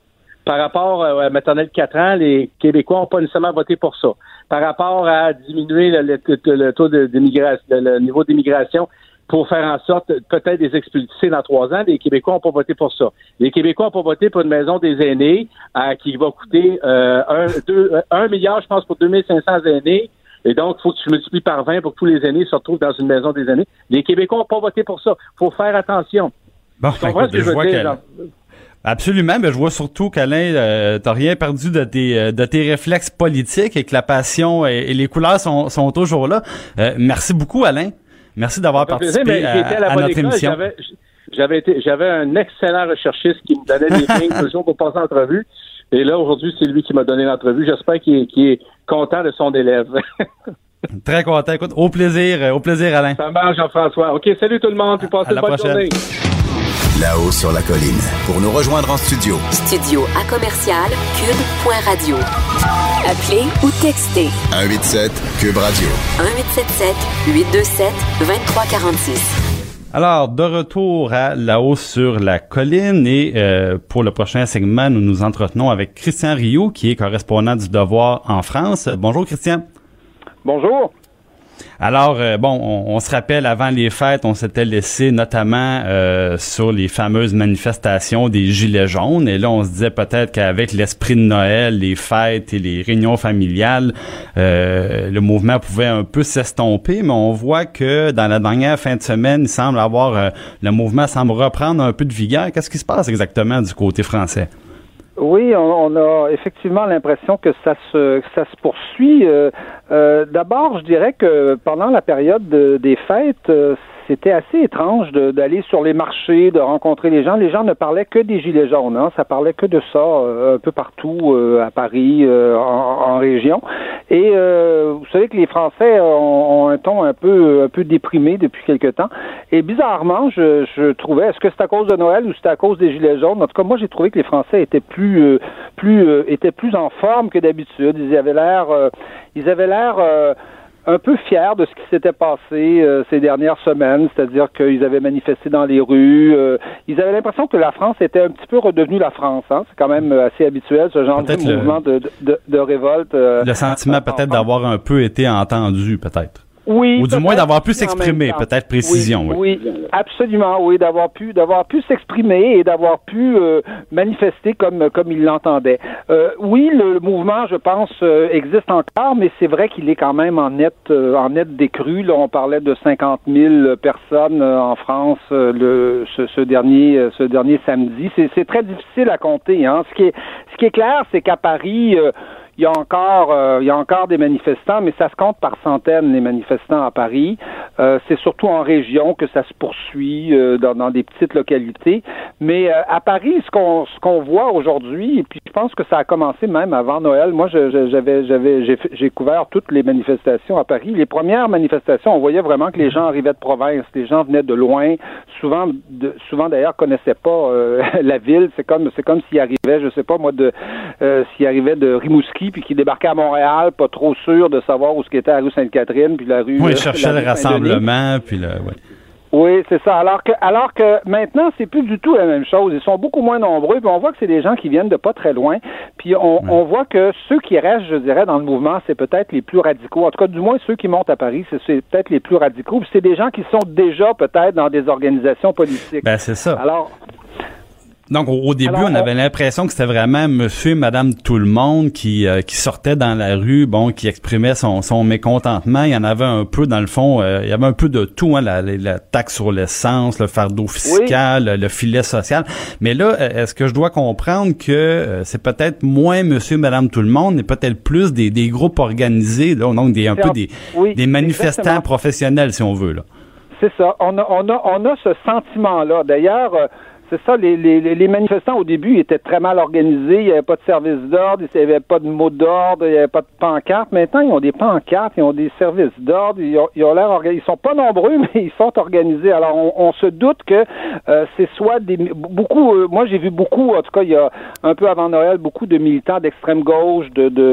Par rapport à la maternelle 4 ans, les Québécois n'ont pas nécessairement voté pour ça. Par rapport à diminuer le, taux de- d'immigration, le niveau d'immigration pour faire en sorte peut-être des expulsés dans trois ans, les Québécois n'ont pas voté pour ça. Les Québécois n'ont pas voté pour une maison des aînés euh, qui va coûter euh, un, deux, euh, un milliard, je pense, pour 2500 aînés. Et donc, il faut que tu multiplies par 20 pour que tous les aînés se retrouvent dans une maison des aînés. Les Québécois n'ont pas voté pour ça. faut faire attention. Bon, Tu comprends écoute, ce que je vois dire? Absolument, mais je vois surtout qu'Alain, euh, t'as rien perdu de tes euh, de tes réflexes politiques et que la passion et, les couleurs sont, sont toujours là. Euh, merci beaucoup, Alain. Merci d'avoir participé à, notre émission. J'avais été, j'avais un excellent recherchiste qui me donnait des lignes toujours pour passer l'entrevue. Et là, aujourd'hui, c'est lui qui m'a donné l'entrevue. J'espère qu'il est, content de son élève. Très content. Écoute, au plaisir, au plaisir, Alain. Ça marche, Jean-François. OK, salut tout le monde, puis passez une bonne journée. Là-haut sur la colline. Pour nous rejoindre en studio. Studio à commercial cube.radio. Appelez ou textez. 187 cube radio. 1877 827 2346. Alors, de retour à La hausse sur la colline et euh, pour le prochain segment, nous nous entretenons avec Christian Rioux, qui est correspondant du Devoir en France. Bonjour Christian. Bonjour. Alors, euh, bon, on, se rappelle, avant les fêtes, on s'était laissé notamment euh, sur les fameuses manifestations des Gilets jaunes. Et là, on se disait peut-être qu'avec l'esprit de Noël, les fêtes et les réunions familiales, euh, le mouvement pouvait un peu s'estomper. Mais on voit que dans la dernière fin de semaine, il semble avoir, le mouvement semble reprendre un peu de vigueur. Qu'est-ce qui se passe exactement du côté français? Oui, on, a effectivement l'impression que ça se ça se poursuit. Euh, euh, d'abord, je dirais que pendant la période des fêtes, euh, c'était assez étrange d'aller sur les marchés, de rencontrer les gens. Les gens ne parlaient que des gilets jaunes, hein. ça parlait que de ça un peu partout à Paris, en, région. Et vous savez que les Français ont, un ton un peu un peu déprimé depuis quelque temps. Et bizarrement, je, je trouvais, est-ce que c'est à cause de Noël ou c'est à cause des gilets jaunes? En tout cas, moi, j'ai trouvé que les Français étaient plus euh, plus euh, étaient plus en forme que d'habitude. Ils avaient l'air euh, ils avaient l'air un peu fiers de ce qui s'était passé ces dernières semaines, c'est-à-dire qu'ils avaient manifesté dans les rues. ils avaient l'impression que la France était un petit peu redevenue la France. Hein. C'est quand même assez habituel ce genre de mouvement de, de, de, révolte. le sentiment peut-être d'avoir un peu été entendu, peut-être. Oui. Ou du moins d'avoir pu s'exprimer, peut-être précision. Oui, oui. absolument, oui, d'avoir pu d'avoir pu s'exprimer et d'avoir pu euh, manifester comme comme il l'entendait. Euh, oui, le, mouvement, je pense, euh, existe encore, mais c'est vrai qu'il est quand même en net en net décru. Là, on parlait de 50 000 personnes en France le ce, ce, dernier ce dernier samedi. C'est très difficile à compter. Hein. Ce qui est ce qui est clair, c'est qu'à Paris il y a encore euh, il y a encore des manifestants, mais ça se compte par centaines les manifestants à Paris. Euh, c'est surtout en région que ça se poursuit euh, dans, dans, des petites localités. Mais à Paris, ce qu'on ce qu'on voit aujourd'hui, et puis je pense que ça a commencé même avant Noël. Moi, j'avais j'avais j'ai couvert toutes les manifestations à Paris. Les premières manifestations, on voyait vraiment que les gens arrivaient de province, les gens venaient de loin, souvent de, souvent d'ailleurs connaissaient pas la ville. C'est comme c'est comme s'ils arrivaient, je sais pas moi de s'ils arrivaient de Rimouski puis qui débarquait à Montréal, pas trop sûr de savoir où ce qu'était la rue Sainte-Catherine, puis la rue. Oui, euh, cherchait le rassemblement, puis le. Ouais. Oui, c'est ça. Alors que, alors que maintenant, c'est plus du tout la même chose. Ils sont beaucoup moins nombreux, puis on voit que c'est des gens qui viennent de pas très loin. Puis on, on voit que ceux qui restent, je dirais, dans le mouvement, c'est peut-être les plus radicaux. En tout cas, du moins ceux qui montent à Paris, c'est peut-être les plus radicaux. Puis c'est des gens qui sont déjà peut-être dans des organisations politiques. Ben c'est ça. Alors, donc, au, début, on avait l'impression que c'était vraiment monsieur, madame, tout le monde qui, euh, qui sortait dans la rue, bon, qui exprimait son, son mécontentement. Il y en avait un peu, dans le fond, euh, il y avait un peu de tout, hein, la, la taxe sur l'essence, le fardeau fiscal, le, filet social. Mais là, euh, est-ce que je dois comprendre que c'est peut-être moins monsieur, madame, tout le monde, mais peut-être plus des, des groupes organisés, là, donc des, un peu des, des manifestants professionnels, si on veut, là? C'est ça. On a, on a, on a ce sentiment-là. D'ailleurs, c'est ça, les, manifestants au début étaient très mal organisés, il n'y avait pas de service d'ordre, il n'y avait pas de mot d'ordre, il n'y avait pas de pancarte. Maintenant, ils ont des pancartes, ils ont des services d'ordre, ils ont, l'air. Ils sont pas nombreux, mais ils sont organisés. Alors, on, se doute que euh, c'est soit des beaucoup. Euh, moi, j'ai vu beaucoup, en tout cas, il y a un peu avant Noël, beaucoup de militants d'extrême gauche,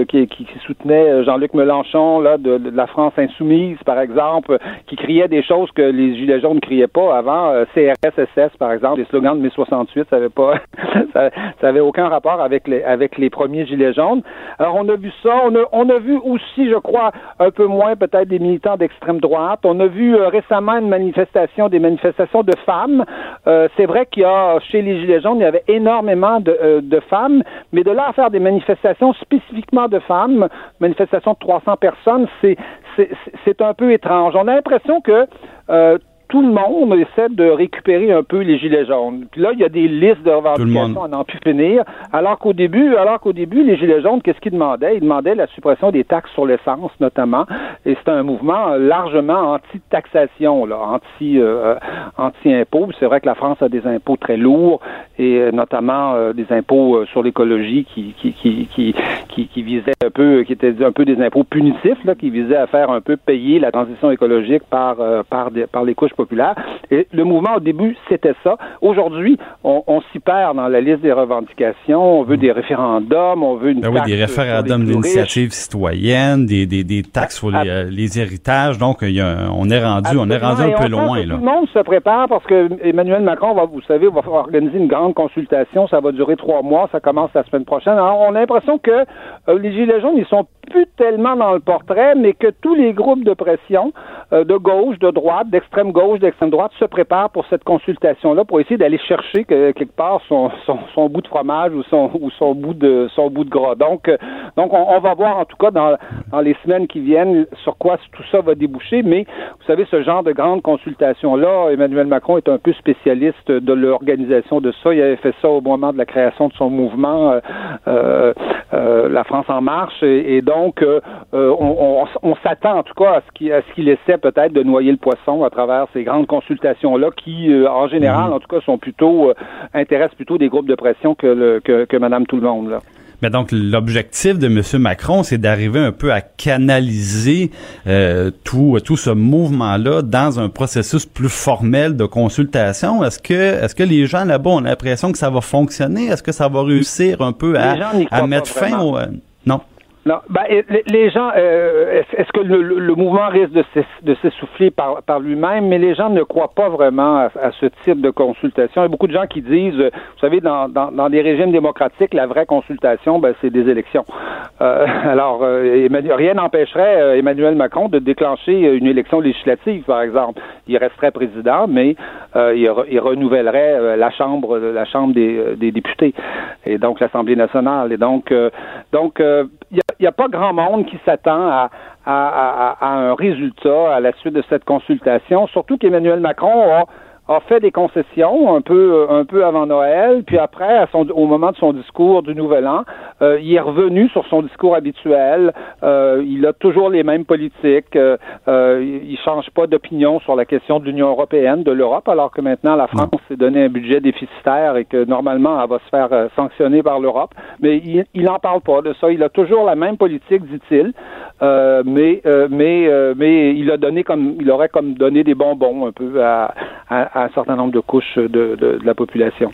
qui, soutenaient euh, Jean-Luc Mélenchon, là, de, la France insoumise, par exemple, qui criaient des choses que les gilets jaunes ne criaient pas avant. CRSSS, par exemple, des slogans de 68, ça avait pas, ça, avait aucun rapport avec les avec les premiers gilets jaunes. Alors on a vu ça, on a on a vu aussi, je crois, un peu moins peut-être des militants d'extrême droite. On a vu euh, récemment une manifestation, des manifestations de femmes. Euh, c'est vrai qu'il y a chez les gilets jaunes, il y avait énormément de, euh, de femmes, mais de là à faire des manifestations spécifiquement de femmes, manifestations de 300 personnes, c'est c'est un peu étrange. On a l'impression que tout le monde essaie de récupérer un peu les gilets jaunes. Puis là, il y a des listes de revendications à n'en plus finir. Alors qu'au début, alors qu'au début, les gilets jaunes, qu'est-ce qu'ils demandaient? Ils demandaient la suppression des taxes sur l'essence, notamment. Et c'est un mouvement largement anti-taxation, là, anti, euh, anti-impôt. C'est vrai que la France a des impôts très lourds et euh, notamment euh, des impôts sur l'écologie qui qui, qui, qui, qui, qui visaient un peu, qui étaient un peu des impôts punitifs, là, qui visaient à faire un peu payer la transition écologique par par, par les couches populaire. Et le mouvement, au début, c'était ça. Aujourd'hui, on, s'y perd dans la liste des revendications. On veut des référendums, on veut une ben oui, des référendums d'initiative citoyenne, des, des, des taxes sur les, euh, les héritages. Donc, il y a, on est rendu, on est rendu un peu loin. Là. Tout le monde se prépare parce que Emmanuel Macron, va, vous savez, va organiser une grande consultation. Ça va durer trois mois. Ça commence la semaine prochaine. Alors, on a l'impression que euh, les Gilets jaunes, ils sont plus tellement dans le portrait, mais que tous les groupes de pression, euh, de gauche, de droite, d'extrême gauche, d'extrême droite, se préparent pour cette consultation-là, pour essayer d'aller chercher quelque part son, bout de fromage ou son, ou son bout de son bout de gras. Donc, euh, donc on, va voir en tout cas dans, les semaines qui viennent sur quoi tout ça va déboucher. Mais vous savez, ce genre de grande consultation-là, Emmanuel Macron est un peu spécialiste de l'organisation de ça. Il avait fait ça au moment de la création de son mouvement euh, La France en marche, et, donc euh, euh, on, s'attend en tout cas à ce qu'il essaie peut-être de noyer le poisson à travers ces grandes consultations-là qui, euh, en général, mhm. en tout cas, sont plutôt intéressent plutôt des groupes de pression que, le, que, Madame Tout le Monde. Là. Mais donc l'objectif de M. Macron, c'est d'arriver un peu à canaliser tout tout ce mouvement-là dans un processus plus formel de consultation. Est-ce que est-ce que les gens là-bas ont l'impression que ça va fonctionner? Est-ce que ça va réussir un peu à, à mettre fin au non ben, les gens, euh, est-ce que le, mouvement risque de s'essouffler par, par lui-même, mais les gens ne croient pas vraiment à, ce type de consultation. Il y a beaucoup de gens qui disent, euh, vous savez, dans, dans, dans des régimes démocratiques, la vraie consultation, ben, c'est des élections. Euh, alors, rien n'empêcherait Emmanuel Macron de déclencher une élection législative, par exemple. Il resterait président, mais il, il, renouvellerait la chambre, la chambre des, des députés, et donc l'Assemblée nationale. Et donc, donc, n'y a pas grand monde qui s'attend à, à, à, un résultat à la suite de cette consultation, surtout qu'Emmanuel Macron a a fait des concessions un peu un peu avant Noël, puis après, à son, au moment de son discours du Nouvel An, euh, il est revenu sur son discours habituel. Euh, il a toujours les mêmes politiques. Euh, il change pas d'opinion sur la question de l'Union européenne, de l'Europe, alors que maintenant la France s'est donné un budget déficitaire et que normalement elle va se faire euh, sanctionner par l'Europe. Mais il n'en parle pas de ça. Il a toujours la même politique, dit-il. Euh, mais euh, mais euh, mais il a donné comme il aurait comme donné des bonbons un peu à, à, un certain nombre de couches de, de, de la population.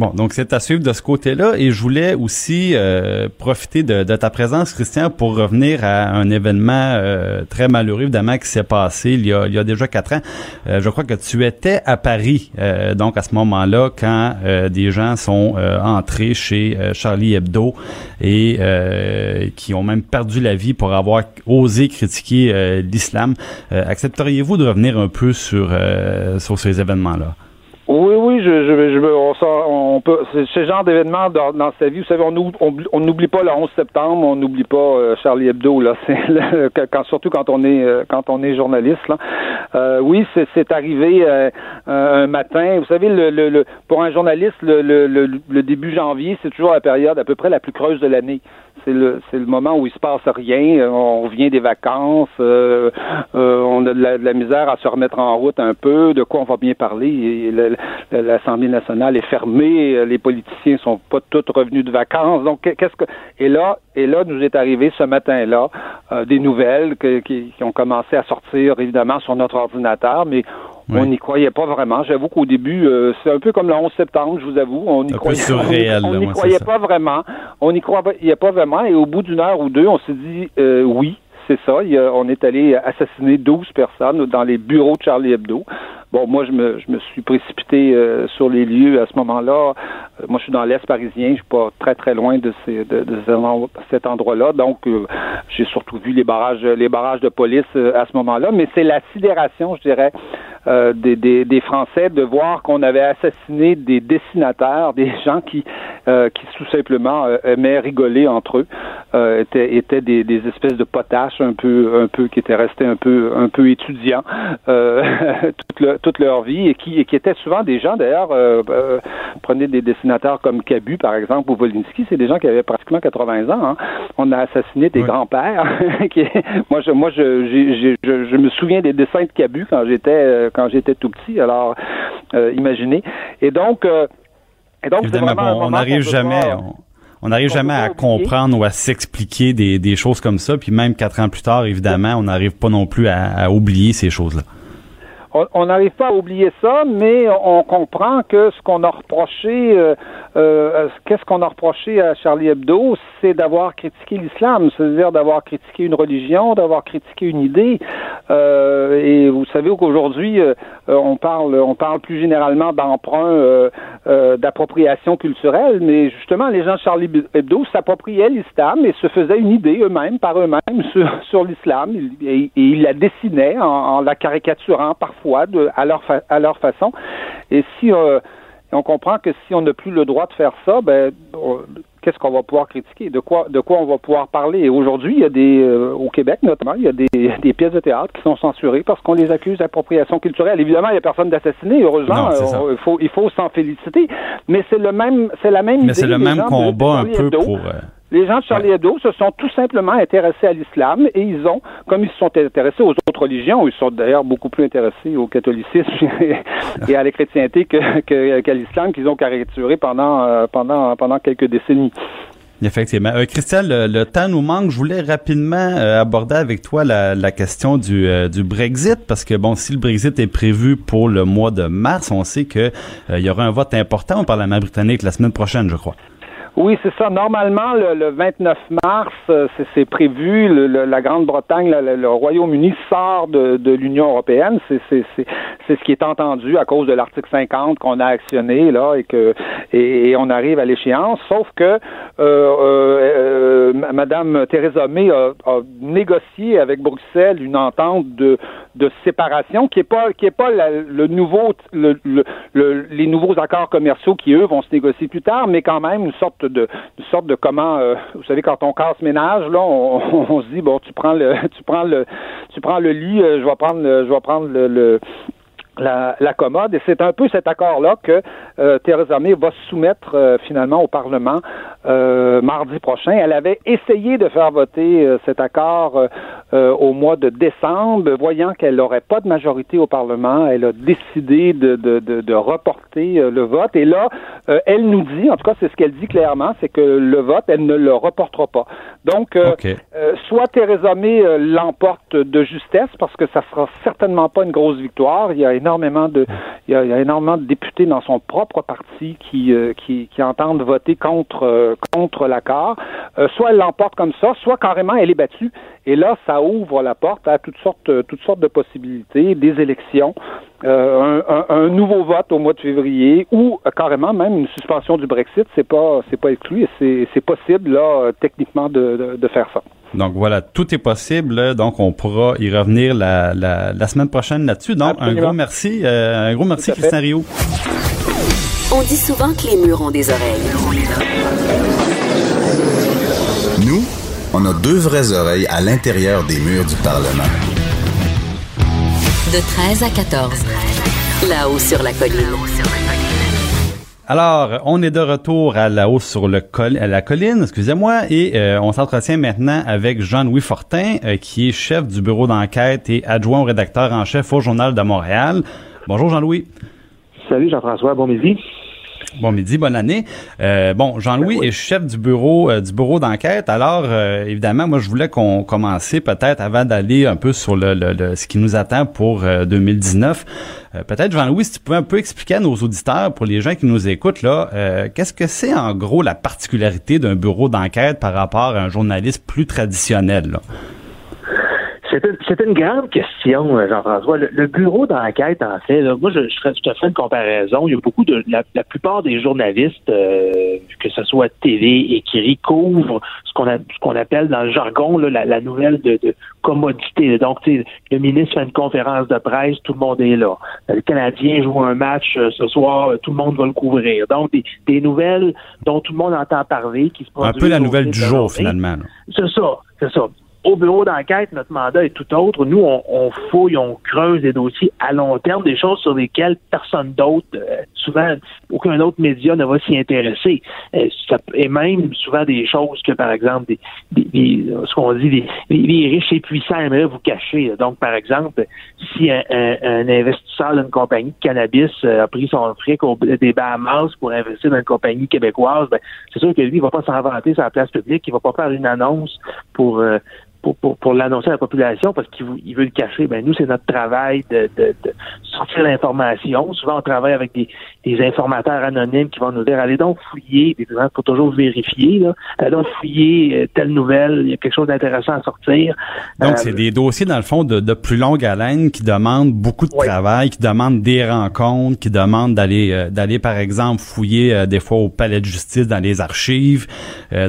Bon, donc c'est à suivre de ce côté-là. Et je voulais aussi euh, profiter de, ta présence, Christian, pour revenir à un événement euh, très malheureux, évidemment, qui s'est passé il y, a, il y a déjà quatre ans. Euh, je crois que tu étais à Paris, donc à ce moment-là, quand des gens sont entrés chez Charlie Hebdo et qui ont même perdu la vie pour avoir osé critiquer l'islam. accepteriez-vous de revenir un peu sur, sur ces événements-là? Oui, oui, ce genre d'événement dans, sa vie, vous savez, on n'oublie pas le 11 septembre, on n'oublie pas euh, Charlie Hebdo, là, quand, surtout quand on est euh, quand on est journaliste. Là. Euh, oui, c'est arrivé un matin. Vous savez, pour un journaliste, le, début janvier, c'est toujours la période à peu près la plus creuse de l'année c'est le moment où il se passe rien. On revient des vacances, on a de la, misère à se remettre en route un peu. De quoi on va bien parler L'Assemblée nationale est fermée, les politiciens sont pas tous revenus de vacances. Donc qu'est-ce que et là et là nous est arrivé ce matin-là euh, des nouvelles qui, qui ont commencé à sortir évidemment sur notre ordinateur, mais on n'y croyait pas vraiment. J'avoue qu'au début, euh, c'est un peu comme le 11 septembre, je vous avoue. On n'y croyait, on, n'y croyait pas vraiment. On n'y croyait pas vraiment. Et au bout d'une heure ou deux, on s'est dit euh, oui, c'est ça. on est allé assassiner 12 personnes dans les bureaux de Charlie Hebdo. Bon, moi, je me, je me suis précipité euh, sur les lieux à ce moment-là. moi, je suis dans l'Est parisien. Je suis pas très, très loin de, ces, de, cet endroit-là. Donc, j'ai surtout vu les barrages, les barrages de police à ce moment-là. Mais c'est la sidération, je dirais, euh, des, des, des, Français de voir qu'on avait assassiné des dessinateurs, des gens qui, euh, qui tout simplement euh, aimaient rigoler entre eux. euh, étaient, étaient des, des, espèces de potaches un peu, un peu qui étaient restés un peu, un peu étudiants euh, toute, toute, leur vie et qui, et qui étaient souvent des gens d'ailleurs. Euh, prenez des dessinateurs comme Cabu par exemple ou Volinsky, c'est des gens qui avaient pratiquement 80 ans. Hein. On a assassiné des grands-pères. moi, je, moi, je, je, je, me souviens des dessins de Cabu quand j'étais, quand j'étais tout petit. Alors, imaginez. Et donc on n'arrive jamais, on n'arrive jamais à comprendre ou à s'expliquer des, des, choses comme ça. Puis même quatre ans plus tard, évidemment, on n'arrive pas non plus à oublier ces choses-là on n'arrive pas à oublier ça, mais on comprend que ce qu'on a reproché, euh, euh, qu'est-ce qu'on a reproché à Charlie Hebdo, c'est d'avoir critiqué l'islam, c'est-à-dire d'avoir critiqué une religion, d'avoir critiqué une idée. Euh, et vous savez qu'aujourd'hui, on parle, on parle plus généralement d'emprunt, d'appropriation culturelle, mais justement, les gens de Charlie Hebdo s'appropriaient l'islam et se faisaient une idée eux-mêmes, par eux-mêmes, sur, l'islam, et, ils la dessinaient en, en la caricaturant parfois à leur à leur façon. Et si euh, on comprend que si on n'a plus le droit de faire ça, ben qu'est-ce qu'on va pouvoir critiquer? De quoi de quoi on va pouvoir parler? Aujourd'hui, il y a des euh, au Québec notamment, il y a des, des, pièces de théâtre qui sont censurées parce qu'on les accuse d'appropriation culturelle. Évidemment, il y a personne d'assassiné. Heureusement, euh, il faut il faut s'en féliciter. Mais c'est le même c'est la même. Mais c'est le même combat un peu pour. Les gens de Charlie Hebdo se sont tout simplement intéressés à l'islam et ils ont, comme ils se sont intéressés aux autres religions, ils sont d'ailleurs beaucoup plus intéressés au catholicisme et à la chrétienté qu'à que, l'islam qu'ils ont caricaturé pendant, euh, pendant, pendant quelques décennies. Effectivement. Euh, Christian, le, temps nous manque. Je voulais rapidement euh, aborder avec toi la, la question du, euh, du Brexit, parce que bon, si le Brexit est prévu pour le mois de mars, on sait que il y aura un vote important au Parlement britannique la semaine prochaine, je crois. Oui, c'est ça. Normalement, le, 29 mars, euh, c'est prévu. la Grande-Bretagne, le, Royaume-Uni sort de, l'Union européenne. C'est ce qui est entendu à cause de l'article 50 qu'on a actionné là et que et, on arrive à l'échéance. Sauf que euh, euh, Madame Theresa May a, négocié avec Bruxelles une entente de, de séparation qui est pas qui est pas le nouveau les nouveaux accords commerciaux qui eux vont se négocier plus tard, mais quand même une sorte de une sorte de comment euh, vous savez quand on casse ménage là on, se dit bon tu prends le tu prends le tu prends le lit euh, je vais prendre le, je vais prendre le, la, la, commode. Et c'est un peu cet accord-là que euh, Theresa May va soumettre euh, finalement au Parlement euh, mardi prochain. Elle avait essayé de faire voter euh, cet accord euh, au mois de décembre, voyant qu'elle n'aurait pas de majorité au Parlement. Elle a décidé de, de, de, de reporter le vote. Et là, elle nous dit, en tout cas c'est ce qu'elle dit clairement, c'est que le vote, elle ne le reportera pas. Donc, soit Theresa May l'emporte de justesse, parce que ça sera certainement pas une grosse victoire. Il y a énormément il y a, énormément de députés dans son propre parti qui, qui, qui entendent voter contre contre l'accord. Euh, soit elle l'emporte comme ça, soit carrément elle est battue. Et là, ça ouvre la porte à toutes sortes, euh, toutes sortes de possibilités, des élections, euh, un, nouveau vote au mois de février ou carrément même une suspension du Brexit. C'est pas, c'est pas exclu et c'est possible là techniquement de, de, faire ça. Donc voilà, tout est possible. Donc on pourra y revenir la, la, semaine prochaine là-dessus. Donc un gros merci, un gros merci Christian Rio. On dit souvent que les murs ont des oreilles. Nous, on a deux vraies oreilles à l'intérieur des murs du Parlement. De 13 à 14. Là-haut sur la colline. Alors, on est de retour à la hausse sur le à la colline, excusez-moi, et euh, on s'entretient maintenant avec Jean-Louis Fortin, euh, qui est chef du bureau d'enquête et adjoint au rédacteur en chef au Journal de Montréal. Bonjour Jean-Louis. Salut Jean-François, bon midi. Bon midi, bonne année. Euh, bon, Jean-Louis ben est chef du bureau euh, du bureau d'enquête. Alors, euh, évidemment, moi, je voulais qu'on commence peut-être avant d'aller un peu sur le, le, ce qui nous attend pour 2019. peut-être, Jean-Louis, si tu pouvais un peu expliquer à nos auditeurs, pour les gens qui nous écoutent là, qu'est-ce que c'est en gros la particularité d'un bureau d'enquête par rapport à un journaliste plus traditionnel? Là? C'est une, grande question, euh, Jean-François. Le, bureau d'enquête, en fait, moi, je, te fais une comparaison. Il y a beaucoup de. La, plupart des journalistes, euh, que ce soit télé, écrit, couvrent ce qu'on qu'on appelle dans le jargon la, nouvelle de, commodité. Donc, le ministre fait une conférence de presse, tout le monde est là. Le Canadien joue un match euh, ce soir, tout le monde va le couvrir. Donc, des, nouvelles dont tout le monde entend parler, qui se Un peu la nouvelle du jour, finalement. C'est ça, c'est ça au bureau d'enquête, notre mandat est tout autre. Nous, on, fouille, on creuse des dossiers à long terme, des choses sur lesquelles personne d'autre, euh, souvent aucun autre média ne va s'y intéresser. Euh, et même souvent des choses que, par exemple, des, ce qu'on dit, les, riches et puissants aimeraient vous cacher. Donc, par exemple, si un, investisseur d'une compagnie de cannabis euh, a pris son fric au, des Bahamas pour investir dans une compagnie québécoise, ben, c'est sûr que lui, il va pas s'en vanter sur la place publique, il va pas faire une annonce pour pour, pour, pour l'annoncer à la population parce qu'il il veut le cacher. Ben nous, c'est notre travail de, de, de sortir l'information. Souvent, on travaille avec des, des, informateurs anonymes qui vont nous dire allez donc fouiller, il faut toujours vérifier, là. allez donc fouiller euh, telle nouvelle, il y a quelque chose d'intéressant à sortir. Donc, c'est euh, des dossiers, dans le fond, de, de, plus longue haleine qui demandent beaucoup de travail, qui demandent des rencontres, qui demandent d'aller euh, d'aller, par exemple, fouiller des fois au palais de justice dans les archives.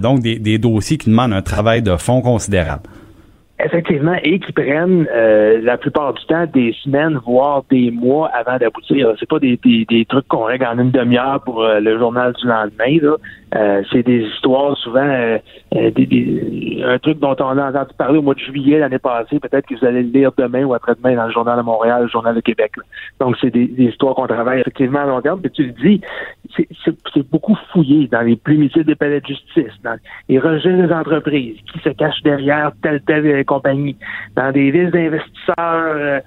donc, des, des dossiers qui demandent un travail de fond considérable. Effectivement, et qui prennent euh, la plupart du temps des semaines, voire des mois avant d'aboutir. C'est pas des, des, trucs qu'on règle en une demi-heure pour euh, le journal du lendemain. Là. Euh, c'est des histoires souvent, euh, euh, des, un truc dont on a entendu parler au mois de juillet l'année passée, peut-être que vous allez le lire demain ou après-demain dans le Journal de Montréal, le Journal de Québec. Donc, c'est des, histoires qu'on travaille effectivement à long terme. Puis tu le dis, c'est beaucoup fouillé dans les primitives des palais de justice, dans les registres des entreprises, qui se cachent derrière telle telle compagnie, dans des listes d'investisseurs,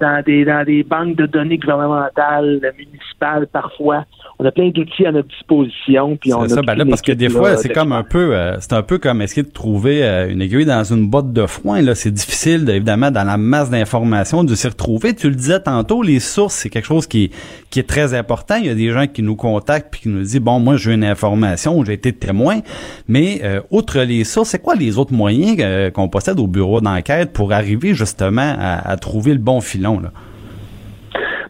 dans des dans des banques de données gouvernementales, municipales parfois on a plein d'outils à notre disposition. Puis on ça, ben là, parce que des fois, c'est comme un peu, euh, c'est un peu comme essayer de trouver euh, une aiguille dans une botte de foin. Là, c'est difficile, évidemment, dans la masse d'informations, de s'y retrouver. Tu le disais tantôt, les sources, c'est quelque chose qui, qui est très important. Il y a des gens qui nous contactent puis qui nous disent, bon, moi, j'ai une information, j'ai été témoin. Mais euh, outre les sources, c'est quoi les autres moyens qu'on possède au bureau d'enquête pour arriver justement à, à trouver le bon filon là?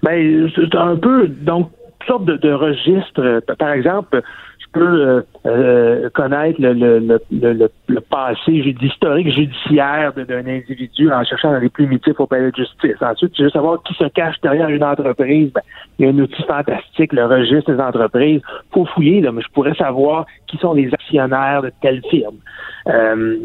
Ben, c'est un peu donc sorte de, de registre. Par exemple, je peux euh, euh, connaître le, passé historique judiciaire d'un individu en cherchant dans les primitifs au palais de justice. Ensuite, je veux savoir qui se cache derrière une entreprise. Ben, il y a un outil fantastique, le registre des entreprises. faut fouiller, là, mais je pourrais savoir qui sont les actionnaires de telle firme. Euh,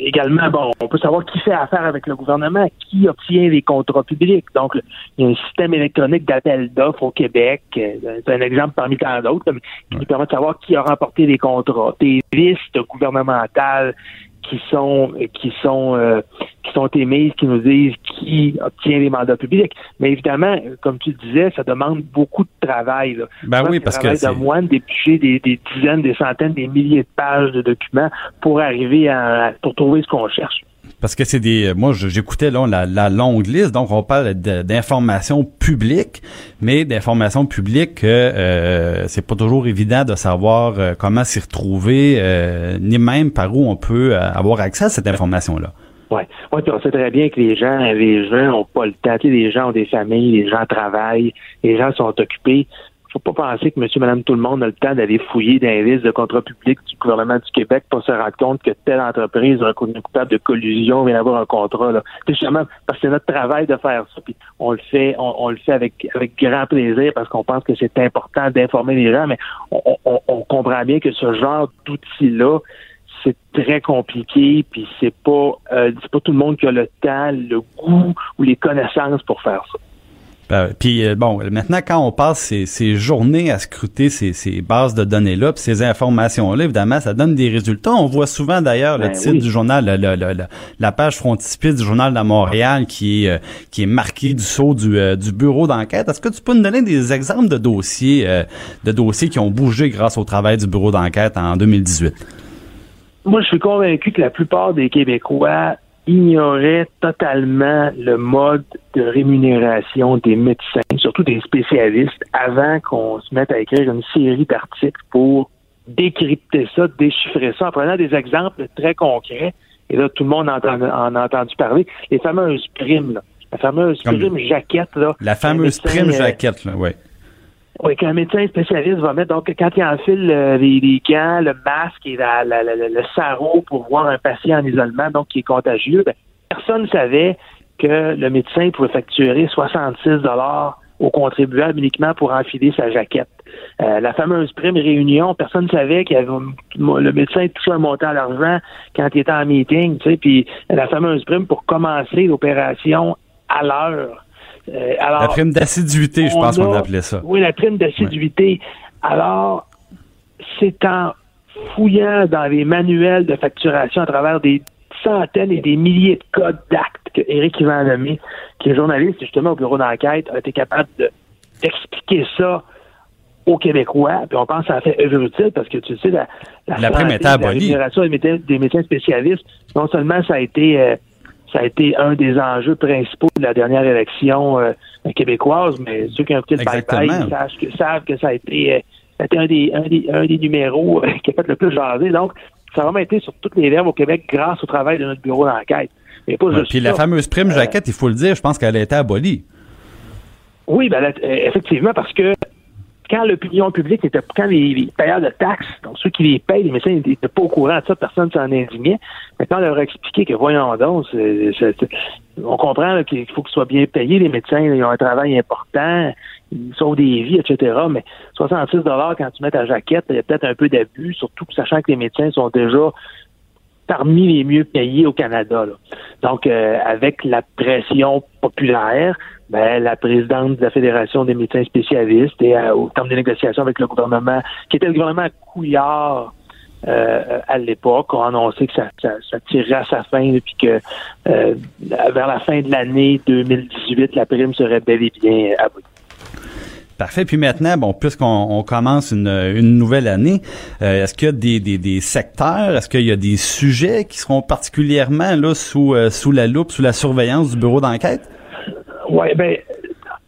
également, bon, on peut savoir qui fait affaire avec le gouvernement, qui obtient les contrats publics. Donc, il y a un système électronique d'appel d'offres au Québec. Euh, c'est un exemple parmi tant d'autres, qui nous permet de savoir qui a remporté les contrats. Des listes gouvernementales qui sont qui sont euh, qui sont émises, qui nous disent qui obtient les mandats publics. Mais évidemment, comme tu disais, ça demande beaucoup de travail. Là. Ben oui, parce que de moine d'éplucher des, des, dizaines, des centaines, des milliers de pages de documents pour arriver à pour trouver ce qu'on cherche. Parce que c'est des. Moi, j'écoutais là la, longue liste, donc on parle d'informations publiques, mais d'informations publiques que euh, c'est pas toujours évident de savoir euh, comment s'y retrouver, euh, ni même par où on peut avoir accès à cette information-là. Oui, ouais, on sait très bien que les gens, les gens n'ont pas le temps. les gens ont des familles, les gens travaillent, les gens sont occupés faut pas penser que monsieur, madame, tout le monde a le temps d'aller fouiller dans les listes de contrats publics du gouvernement du Québec pour se rendre compte que telle entreprise reconnue coupable de collusion vient d'avoir un contrat. Là. justement, parce que c'est notre travail de faire ça, puis on le fait, on, le fait avec, avec grand plaisir parce qu'on pense que c'est important d'informer les gens, mais on, on comprend bien que ce genre d'outils-là, c'est très compliqué, puis c'est pas, euh, c'est pas tout le monde qui a le temps, le goût ou les connaissances pour faire ça. Ben, puis euh, bon, maintenant quand on passe ces, journées à scruter ces, bases de données-là, puis ces informations-là, évidemment, ça donne des résultats. On voit souvent d'ailleurs le ben titre du journal, la page frontispice du journal de Montréal qui est euh, qui est marqué du sceau du, euh, du bureau d'enquête. Est-ce que tu peux nous donner des exemples de dossiers de dossiers qui ont bougé grâce au travail du bureau d'enquête en 2018? Moi, je suis convaincu que la plupart des Québécois ignorait totalement le mode de rémunération des médecins, surtout des spécialistes, avant qu'on se mette à écrire une série d'articles pour décrypter ça, déchiffrer ça, en prenant des exemples très concrets et là, tout le monde en, en a entendu parler, les fameuses primes, là. La fameuse Comme- prime jaquette, là. La fameuse médecin, prime euh, jaquette, là, ouais. Oui, qu'un médecin spécialiste va mettre, donc quand il enfile les, les gants, le masque et la, la- la- le sarrau pour voir un patient en isolement, donc qui est contagieux, ben, personne ne savait que le médecin pouvait facturer 66 dollars au contribuable uniquement pour enfiler sa jaquette. Euh, la fameuse prime réunion, personne ne savait qu'il avait le médecin touchait un montant d'argent quand il était en meeting, tu sais, puis la fameuse prime pour commencer l'opération à l'heure. Euh, alors, La prime d'assiduité, je pense qu'on appelait ça. Oui, la prime d'assiduité. Alors, c'est en fouillant dans les manuels de facturation à travers des centaines et des milliers de codes d'actes que Éric Lemay, qui est journaliste justement au bureau d'enquête, a été capable de- d'expliquer ça aux Québécois. Puis on pense que ça a fait œuvre utile parce que tu sais, la, La prime santé, était abolie. La rémunération des médecins, des médecins spécialistes, non seulement ça a été euh, ça a été un des enjeux principaux de la dernière élection euh, québécoise, mais ceux qui ont écouté le bye-bye savent que, savent que ça a été, euh, ça a été un, des, un, des, un des numéros euh, qui a fait le plus jaser. Donc, ça a vraiment été sur toutes les lèvres au Québec grâce au travail de notre bureau d'enquête. Mais pas Ouais, juste Puis la fameuse prime jaquette, il faut le dire, je pense qu'elle a été abolie. Oui, ben, effectivement, parce que quand l'opinion publique était, quand les, payeurs de taxes, donc ceux qui les payent, les médecins n'étaient pas au courant de ça, personne s'en indignait. Mais quand on leur a expliqué que, voyons donc, on comprend qu'il faut qu'ils soient bien payés, les médecins, ils ont un travail important, ils sauvent des vies, etc. Mais 66 quand tu mets ta jaquette, il y a peut-être un peu d'abus, surtout sachant que les médecins sont déjà parmi les mieux payés au Canada. là. Donc, euh, avec la pression populaire, ben, la présidente de la Fédération des médecins spécialistes et euh, au terme des négociations avec le gouvernement, qui était le gouvernement Couillard euh, à l'époque, ont annoncé que ça, ça, ça tirerait à sa fin et puis que euh, vers la fin de l'année 2018, la prime serait bel et bien abolie. Parfait. Puis maintenant, bon, puisqu'on on commence une, une nouvelle année, euh, est-ce qu'il y a des, des, des secteurs, est-ce qu'il y a des sujets qui seront particulièrement là sous euh, sous la loupe, sous la surveillance du bureau d'enquête? Oui, ben,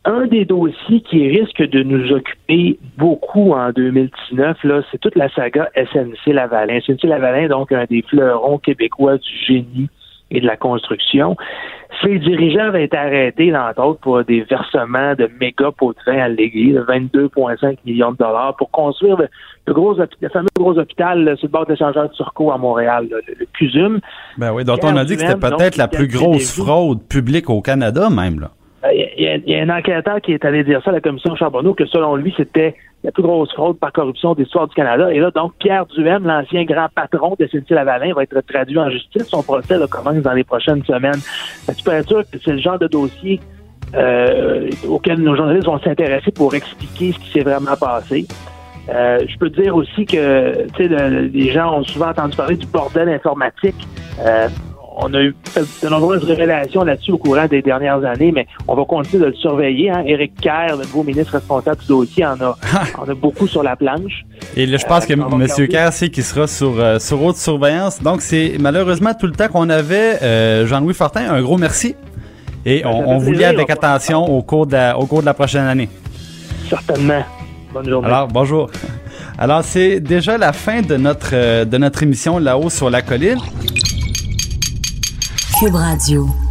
un des dossiers qui risque de nous occuper beaucoup en 2019, là, c'est toute la saga SNC Lavalin. SNC Lavalin, donc un des fleurons québécois du génie et de la construction. Ses dirigeants avaient été arrêtés, entre autres, pour des versements de méga pots de vin allégués, de 22,5 millions de dollars, pour construire le, le gros, le fameux gros hôpital là, sur le bord de l'échangeur de Turcot à Montréal, là, le, le CUSUM. Ben oui, dont on a dit que c'était peut-être la plus grosse fraude publique au Canada même là. Euh, Il y, a- il y a un enquêteur qui est allé dire ça à la commission Charbonneau, que selon lui, c'était la plus grosse fraude par corruption de l'histoire du Canada. Et là, donc, Pierre Duhem, l'ancien grand patron de Cynthia Lavalin, va être traduit en justice. Son procès là, commence dans les prochaines semaines. Tu peux être sûr que c'est le genre de dossier euh, auquel nos journalistes vont s'intéresser pour expliquer ce qui s'est vraiment passé. Euh, je peux te dire aussi que le- les gens ont souvent entendu parler du bordel informatique. Euh, on a eu de nombreuses révélations là-dessus au courant des dernières années, mais on va continuer de le surveiller. Hein. Éric Kerr, le nouveau ministre responsable du dossier, en a, en a beaucoup sur la planche. Et là, je pense que Euh, va M. Kerr sait qu'il sera sur, euh, sur haute surveillance. Donc, c'est malheureusement tout le temps qu'on avait. Euh, Jean-Louis Fortin, un gros merci. Et on, vous lit avec attention au cours, de la, au cours de la prochaine année. Certainement. Bonne journée. Alors, bonjour. Alors, c'est déjà la fin de notre, de notre émission là-haut sur la colline. Cube Radio.